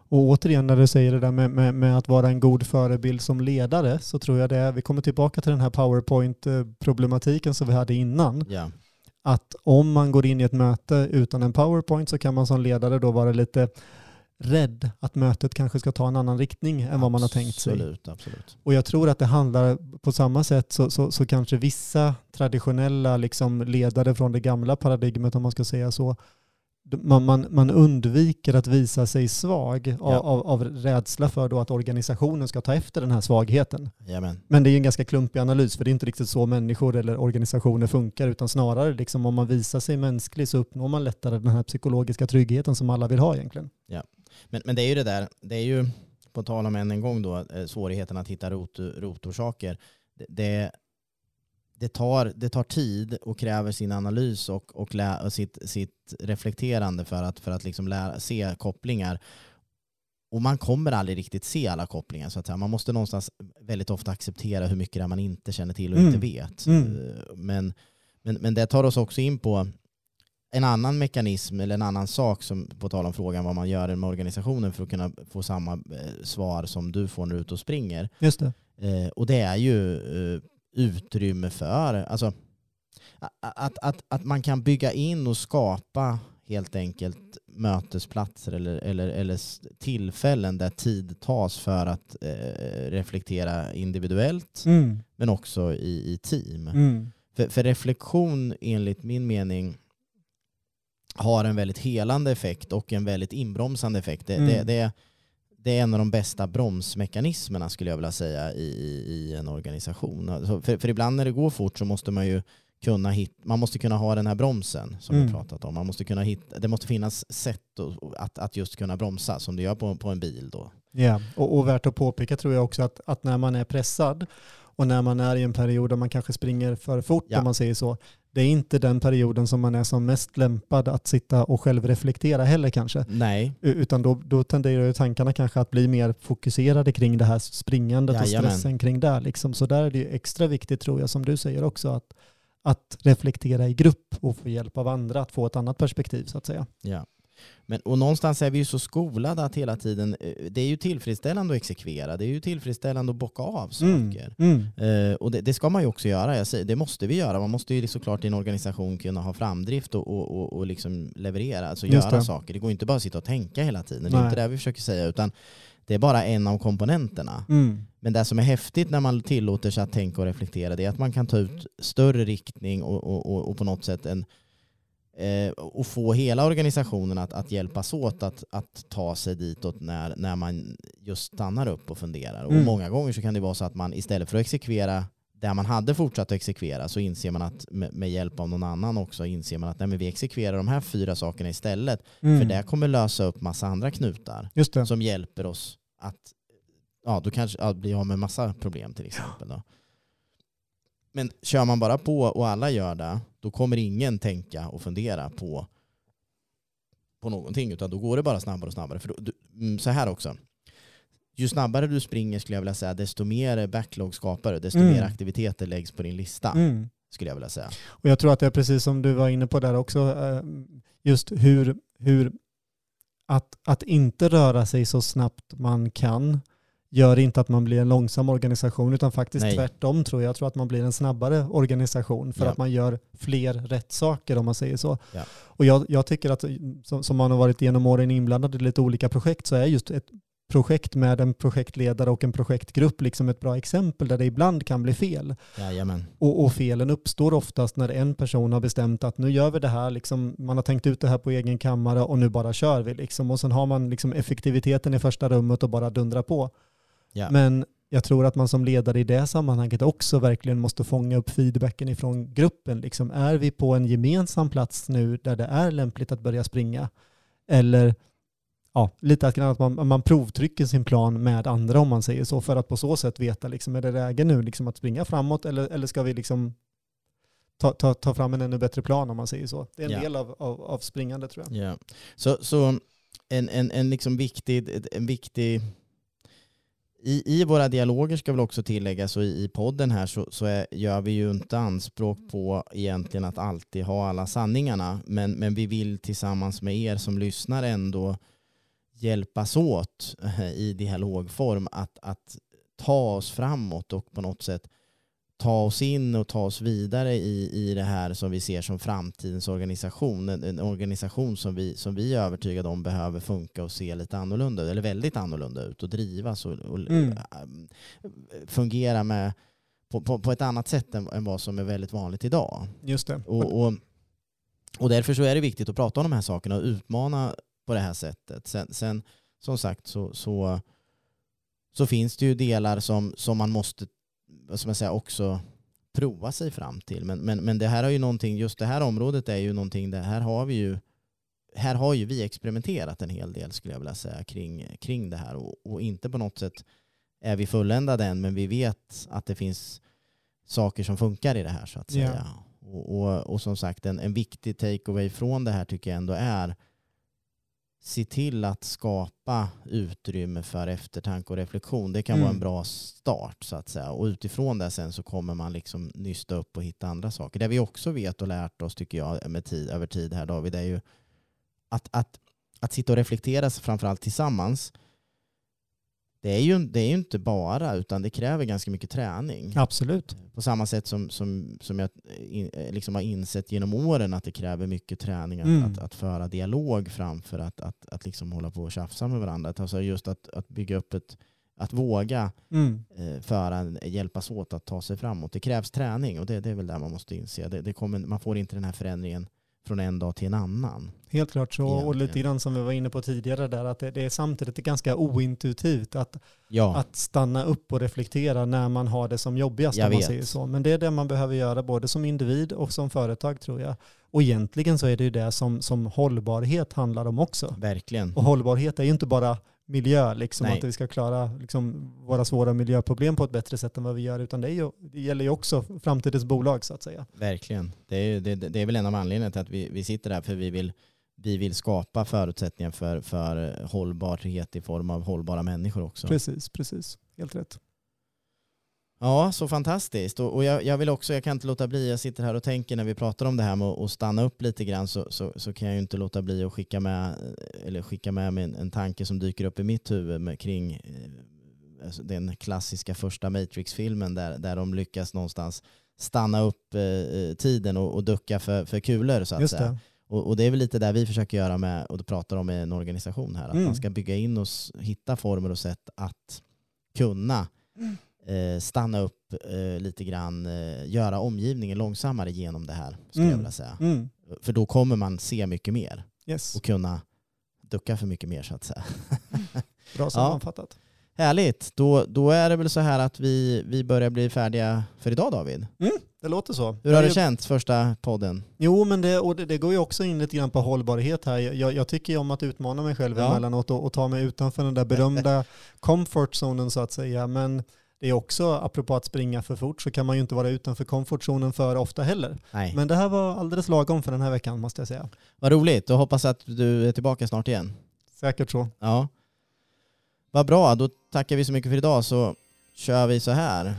Och återigen när du säger det där med, med, med att vara en god förebild som ledare så tror jag det är, vi kommer tillbaka till den här PowerPoint-problematiken som vi hade innan. Ja, Att om man går in i ett möte utan en PowerPoint så kan man som ledare då vara lite rädd att mötet kanske ska ta en annan riktning än vad man har tänkt sig. Absolut, absolut. Och jag tror att det handlar på samma sätt så, så, så kanske vissa traditionella liksom ledare från det gamla paradigmet om man ska säga så, man, man, man undviker att visa sig svag av, Ja. av, av rädsla för då att organisationen ska ta efter den här svagheten. Jajamän. Men det är ju en ganska klumpig analys för det är inte riktigt så människor eller organisationer funkar utan snarare liksom om man visar sig mänsklig så uppnår man lättare den här psykologiska tryggheten som alla vill ha egentligen. Men, men det är ju det där, det är ju på tal om än en gång då, eh, svårigheten att hitta rot, rotorsaker. Det, det, det, tar, det tar tid och kräver sin analys och, och, lä, och sitt, sitt reflekterande för att, för att liksom lära, se kopplingar. Och man kommer aldrig riktigt se alla kopplingar. Så att säga. Man måste någonstans väldigt ofta acceptera hur mycket det man inte känner till och Mm. inte vet. Mm. Eh, Men, men, men det tar oss också in på en annan mekanism eller en annan sak som på tal om frågan vad man gör med organisationen för att kunna få samma eh, svar som du får när du är ute och springer. Just det. Eh, och det är ju eh, utrymme för, alltså att, att, att man kan bygga in och skapa helt enkelt mötesplatser eller, eller, eller tillfällen där tid tas för att eh, reflektera individuellt Mm. men också i, i team. Mm. För, för reflektion enligt min mening har en väldigt helande effekt och en väldigt inbromsande effekt. Det, Mm. det, det, det är en av de bästa bromsmekanismerna skulle jag vilja säga i, i, en organisation. Alltså för, för ibland när det går fort så måste man ju kunna hitta, man måste kunna ha den här bromsen som Mm. vi pratat om. Man måste kunna hitta, det måste finnas sätt att, att, just kunna bromsa som det gör på, på en bil då. Ja, och, och värt att påpeka tror jag också att, att när man är pressad och när man är i en period där man kanske springer för fort Ja. om man säger så, det är inte den perioden som man är som mest lämpad att sitta och själv reflektera heller kanske. Nej, Utan då, då tenderar ju tankarna kanske att bli mer fokuserade kring det här springandet och Jajamän. stressen kring det. Liksom. Så där är det ju extra viktigt tror jag som du säger också att, att reflektera i grupp och få hjälp av andra att få ett annat perspektiv så att säga. Ja. Men, och någonstans är vi ju så skolade att hela tiden, eh, det är ju tillfredsställande att exekvera, det är ju tillfredsställande att bocka av saker. Mm. Eh, och det, det ska man ju också göra, jag säger, det måste vi göra. Man måste ju såklart i en organisation kunna ha framdrift och, och, och, och liksom leverera, alltså Just göra det. saker. Det går inte bara att sitta och tänka hela tiden, det är inte det vi försöker säga, utan det är bara en av komponenterna. Mm. Men det som är häftigt när man tillåter sig att tänka och reflektera det är att man kan ta ut större riktning och, och på något sätt en, eh, och få hela organisationen att, att hjälpas åt att, att ta sig ditåt när, när man just stannar upp och funderar. Mm. Och många gånger så kan det vara så att man istället för att exekvera där man hade fortsatt att exekvera så inser man att med, hjälp av någon annan också inser man att nej, men vi exekverar de här fyra sakerna istället. Mm. För det kommer lösa upp massa andra knutar som hjälper oss att ja, då kanske ja, bli av med massa problem till exempel. Då. Men kör man bara på och alla gör det, då kommer ingen tänka och fundera på, på någonting, utan då går det bara snabbare och snabbare. För då, du, mm, så här också, ju snabbare du springer skulle jag vilja säga, desto mer backlog skapar du, desto Mm. mer aktiviteter läggs på din lista, Mm. skulle jag vilja säga. Och jag tror att det är precis som du var inne på där också, eh, just hur, hur att, att inte röra sig så snabbt man kan gör inte att man blir en långsam organisation utan faktiskt Nej. tvärtom tror jag. Jag tror att man blir en snabbare organisation för Ja. att man gör fler rätt saker om man säger så. Ja. Och jag, jag tycker att som, som man har varit genom åren inblandad i lite olika projekt så är just ett projekt med en projektledare och en projektgrupp liksom ett bra exempel där det ibland kan bli fel. Jajamän. Och, och felen uppstår oftast när en person har bestämt att nu gör vi det här, liksom, man har tänkt ut det här på egen kammare och nu bara kör vi. Liksom. Och sen har man liksom effektiviteten i första rummet och bara dundrar på. Ja. Men jag tror att man som ledare i det sammanhanget också verkligen måste fånga upp feedbacken ifrån gruppen. Liksom, är vi på en gemensam plats nu där det är lämpligt att börja springa? Eller ja, lite att att man, man provtrycker sin plan med andra om man säger så för att på så sätt veta liksom, är det läge nu liksom, att springa framåt eller, eller ska vi liksom ta, ta, ta fram en ännu bättre plan om man säger så. Det är en Ja. del av, av, av springande tror jag. Ja. Så, så en, en, en liksom viktig, en viktig i, I våra dialoger ska väl också tilläggas och i, i podden här så, så är, gör vi ju inte anspråk på egentligen att alltid ha alla sanningarna. Men, men vi vill tillsammans med er som lyssnar ändå hjälpas åt i dialogform att, att ta oss framåt och på något sätt ta oss in och ta oss vidare i, i det här som vi ser som framtidens organisation. En, en organisation som vi, som vi är övertygade om behöver funka och se lite annorlunda eller väldigt annorlunda ut och drivas och, och Mm. ähm, fungera med, på, på, på ett annat sätt än, än vad som är väldigt vanligt idag. Just det. Och, och, och därför så är det viktigt att prata om de här sakerna och utmana på det här sättet. Sen, sen som sagt så, så, så finns det ju delar som, som man måste vad ska man säga, också prova sig fram till. Men, men, men det här har ju någonting, just det här området är ju någonting, det här har vi ju här har ju vi experimenterat en hel del skulle jag vilja säga kring, kring det här och, och inte på något sätt är vi fulländade än men vi vet att det finns saker som funkar i det här så att säga. Och, och, och som sagt en, en viktig takeaway från det här tycker jag ändå är se till att skapa utrymme för eftertanke och reflektion. Det kan Mm. vara en bra start så att säga. Och utifrån det sen så kommer man liksom nysta upp och hitta andra saker. Det vi också vet och lärt oss tycker jag med tid, över tid här David är ju att, att, att sitta och reflektera framförallt tillsammans det är, ju, det är ju inte bara utan det kräver ganska mycket träning. Absolut. På samma sätt som, som, som jag in, eh, liksom har insett genom åren att det kräver mycket träning att, Mm. att, att föra dialog framför att, att, att liksom hålla på och tjafsa med varandra. Alltså just att, att bygga upp ett, att våga Mm. eh, föra, en- hjälpas åt att ta sig framåt. Det krävs träning och det, det är väl där man måste inse. Det, det kommer, man får inte den här förändringen från en dag till en annan. Helt klart så. Och lite grann som vi var inne på tidigare där, att det, det är samtidigt ganska ointuitivt att, Ja, att stanna upp och reflektera när man har det som jobbigast Jag man säger så. Men det är det man behöver göra både som individ och som företag tror jag. Och egentligen så är det ju det som, som hållbarhet handlar om också. verkligen. Och hållbarhet är ju inte bara miljö, liksom, Nej. att vi ska klara liksom, våra svåra miljöproblem på ett bättre sätt än vad vi gör, utan det, ju, det gäller ju också framtidens bolag så att säga. Verkligen. Det är, det, det är väl en av anledningarna till att vi, vi sitter där för vi vill, vi vill skapa förutsättningar för, för hållbarhet i form av hållbara människor också. Precis, precis. Helt rätt. Ja, så fantastiskt. Och, och jag, jag vill också, jag kan inte låta bli, jag sitter här och tänker när vi pratar om det här med att stanna upp lite grann så, så, så kan jag ju inte låta bli att skicka med, eller skicka med mig en, en tanke som dyker upp i mitt huvud med, kring eh, alltså den klassiska första Matrix-filmen där, där de lyckas någonstans stanna upp eh, tiden och, och ducka för, för kulor så att Just säga. Och, och det är väl lite där vi försöker göra med, och pratar om i en organisation här, att Mm. man ska bygga in och hitta former och sätt att kunna eh, stanna upp eh, lite grann, eh, göra omgivningen långsammare genom det här, skulle jag Mm. vilja säga. Mm. För då kommer man se mycket mer Yes, och kunna ducka för mycket mer så att säga. bra sammanfattat. Härligt, då, då är det väl så här att vi, vi börjar bli färdiga för idag David. Det låter så. Hur har Jag det är- känts första podden? Jo, men det, och det, det går ju också in lite grann på hållbarhet här. Jag, jag tycker ju om att utmana mig själv Ja. emellanåt och, och ta mig utanför den där berömda comfort zonen så att säga. Men det är också, apropå att springa för fort, så kan man ju inte vara utanför comfort zonen för ofta heller. Nej. Men det här var alldeles lagom för den här veckan måste jag säga. Vad roligt och hoppas att du är tillbaka snart igen. Säkert så. Ja. Vad bra, då tackar vi så mycket för idag så kör vi så här.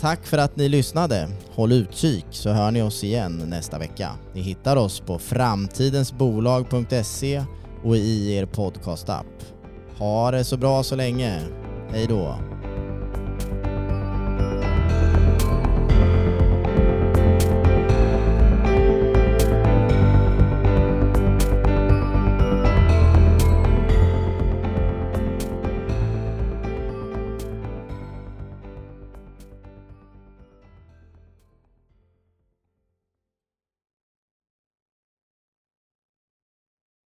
Tack för att ni lyssnade. Håll utkik så hör ni oss igen nästa vecka. Ni hittar oss på framtidensbolag.se och i er podcastapp. Ha det så bra så länge. Hej då.